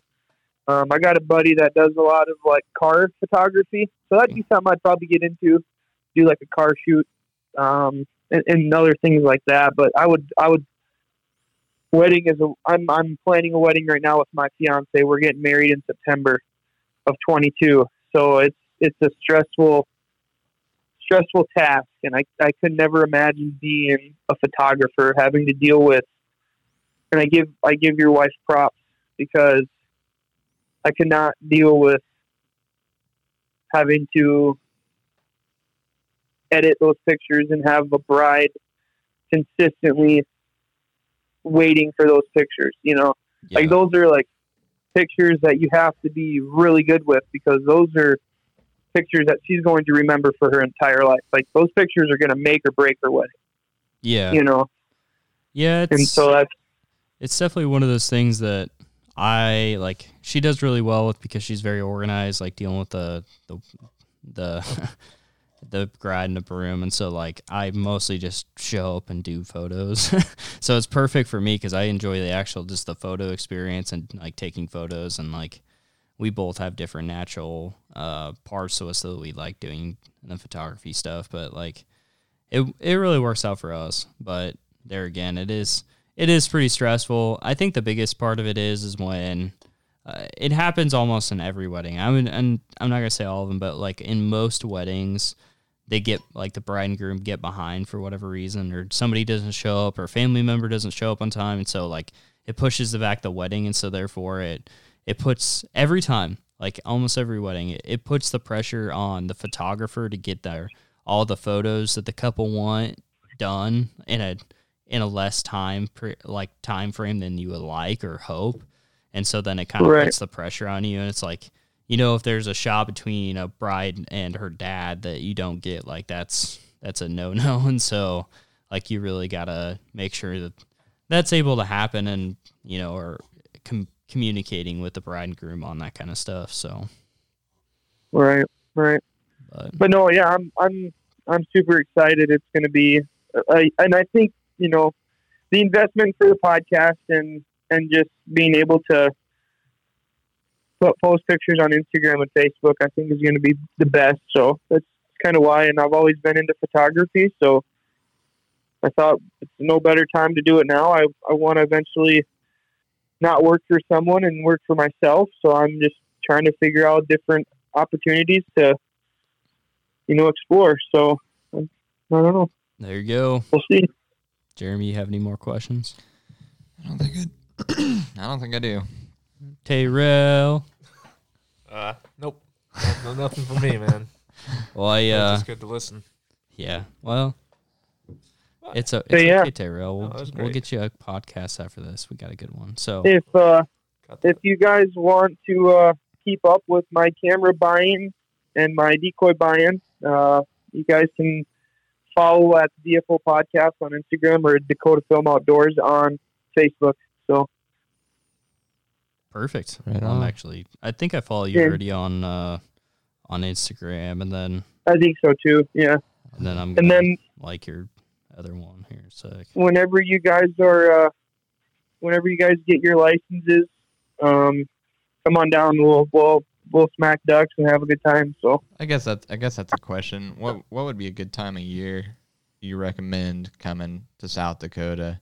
um, I got a buddy that does a lot of like car photography, so that'd be something I'd probably get into, do like a car shoot, um, and, and other things like that. But I would I would wedding is a I'm I'm planning a wedding right now with my fiance. We're getting married in September of 22, so it's it's a stressful stressful task and I, I could never imagine being a photographer having to deal with and I give I give your wife props because I could not deal with having to edit those pictures and have a bride consistently waiting for those pictures, you know. yeah, Like those are like pictures that you have to be really good with because those are pictures that she's going to remember for her entire life. Like those pictures are going to make or break her wedding, yeah, you know. yeah. It's, And so that's it's definitely one of those things that I like. She does really well with because she's very organized, like dealing with the the the the bride in the broom, and so like I mostly just show up and do photos. so it's perfect for me because I enjoy the actual just the photo experience and like taking photos and like we both have different natural uh, parts to us that we like doing the photography stuff, but like it it really works out for us. But there again, it is it is pretty stressful. I think the biggest part of it is is when uh, it happens almost in every wedding. I mean, and I'm not gonna say all of them, but like in most weddings, they get like the bride and groom get behind for whatever reason, or somebody doesn't show up, or a family member doesn't show up on time, and so like it pushes the back the wedding, and so therefore it it puts every time, like almost every wedding, it, it puts the pressure on the photographer to get their all the photos that the couple want done in a in a less time pre, like time frame than you would like or hope. And so then it kind of Right. puts the pressure on you and it's like you know if there's a shot between a bride and her dad that you don't get like that's that's a no no and so like you really gotta make sure that that's able to happen and you know or com- communicating with the bride and groom on that kind of stuff so right, right. but But no, yeah, I'm I'm I'm super excited. It's going to be, I, and I think you know, the investment for the podcast and and just being able to put post pictures on Instagram and Facebook, I think is going to be the best. So that's kind of why. And I've always been into photography, so I thought it's no better time to do it now. I I want to eventually not work for someone and work for myself. So I'm just trying to figure out different opportunities to you know explore. So I don't know. There you go. We'll see. Jeremy, you have any more questions? I don't think it. I don't think I do. Tyrell. Uh, nope. No, no, nothing for me, man. Well, I, It's uh, just good to listen. yeah. Well, it's a So, it's yeah. okay, Tyrell. We'll, No, we'll get you a podcast after this. We got a good one. So If uh, if you guys want to uh, keep up with my camera buying and my decoy buying, uh, you guys can follow at DFO Podcast on Instagram or Dakota Film Outdoors on Facebook. So perfect. Right I'm actually. I think I follow you Yeah. already on uh, on Instagram, and then I think so too. Yeah. and then I'm And gonna then like your other one here. in a sec. whenever you guys are, uh, whenever you guys get your licenses, um, come on down. We'll we'll we'll smack ducks and have a good time. So I guess that's. I guess that's a question. What What would be a good time of year you recommend coming to South Dakota?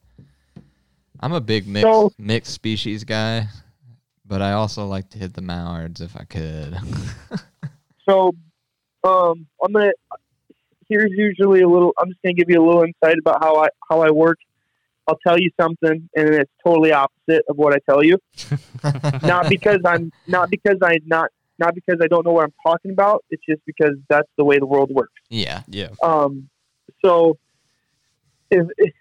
I'm a big mixed So- mixed species guy, but I also like to hit the mallards if I could. So, um, I'm gonna. Here's usually a little. I'm just gonna give you a little insight about how I how I work. I'll tell you something, and it's totally opposite of what I tell you. not because I'm not because I not not because I don't know what I'm talking about. It's just because that's the way the world works. yeah. Yeah. Um, so, if, if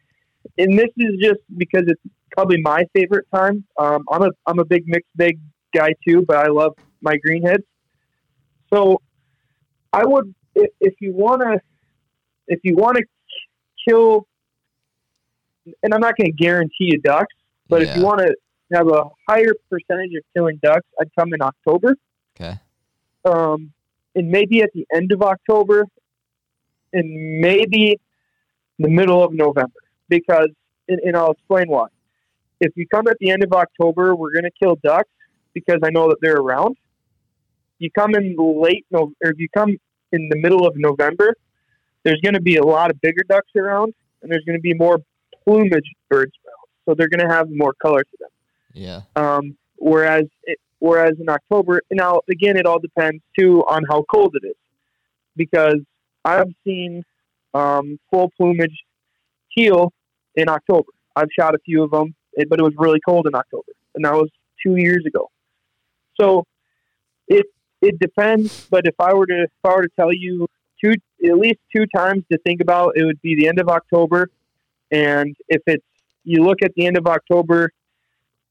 and this is just because it's probably my favorite time. Um, I'm a I'm a big mixed bag guy too, but I love my greenheads. So, I would if, if you want to if you want to kill, and I'm not going to guarantee you ducks, but if you want to have a higher percentage of killing ducks, I'd come in October Okay. um, and maybe at the end of October, and maybe the middle of November. Because, and, and I'll explain why. If you come at the end of October, we're going to kill ducks because I know that they're around. You come in late, no, or if you come in the middle of November, there's going to be a lot of bigger ducks around, and there's going to be more plumage birds around, so they're going to have more color to them. Yeah. Um, whereas it, whereas in October, now again, it all depends too on how cold it is, because I've seen um, full plumage teal in October. I've shot a few of them, but it was really cold in October, and that was two years ago. So it it depends. But if I were to if I were to tell you two at least two times to think about, it would be the end of October, and if it's you look at the end of October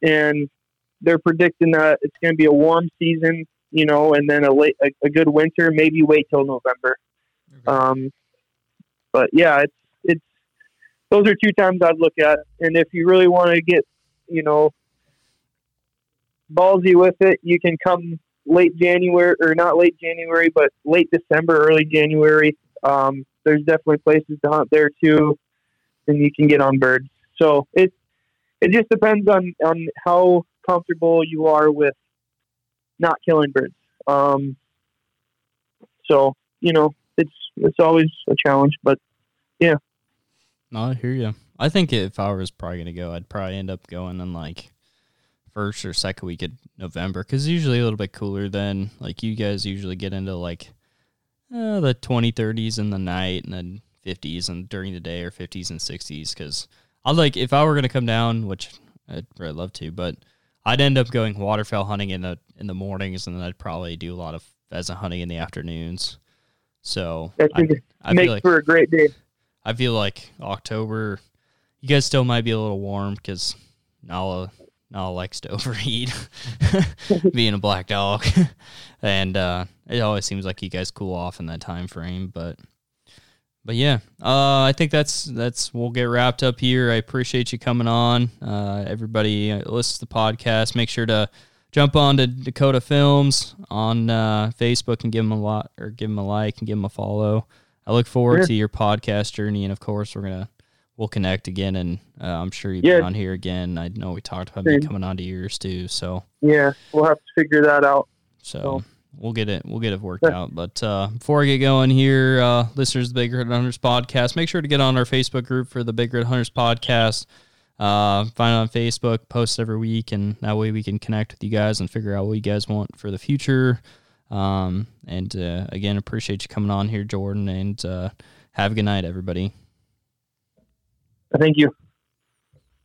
and they're predicting that it's going to be a warm season, you know, and then a late a, a good winter. Maybe wait till November. Um, but yeah, it's it's those are two times I'd look at, and if you really want to get, you know, ballsy with it, you can come late January or not late January, but late December, early January. Um, there's definitely places to hunt there too, and you can get on birds. So it it just depends on on how comfortable you are with not killing birds. Um, so you know, it's it's always a challenge, but yeah. No, I hear you. I think if I was probably gonna go, I'd probably end up going in like first or second week of November because usually a little bit cooler then. Like you guys usually get into like uh, the 20, 30s in the night and then 50s and during the day or 50s and 60s. Because I like if I were gonna come down, which I'd really love to, but I'd end up going waterfowl hunting in the in the mornings and then I'd probably do a lot of pheasant hunting in the afternoons. So that I, I make like for a great day. I feel like October, you guys still might be a little warm because Nala Nala likes to overheat, being a black dog, and uh, it always seems like you guys cool off in that time frame. But but yeah, uh, I think that's that's we'll get wrapped up here. I appreciate you coming on. Uh, everybody uh, listens to the podcast. Make sure to jump on to Dakota Films on uh, Facebook and give them a lot or give them a like and give them a follow. I look forward Sure. to your podcast journey, and of course, we're gonna we'll connect again, and uh, I'm sure you'll Yeah. be on here again. I know we talked about Same. me coming on to yours too, so Yeah, we'll have to figure that out. so So- we'll get it we'll get it worked Yeah. out. But uh, before I get going here, uh, listeners of the Big Red Hunters podcast, make sure to get on our Facebook group for the Big Red Hunters podcast. Uh, find it on Facebook, post every week, and that way we can connect with you guys and figure out what you guys want for the future. Um, and uh, again, appreciate you coming on here, Jordan, and uh, have a good night, everybody. Thank you.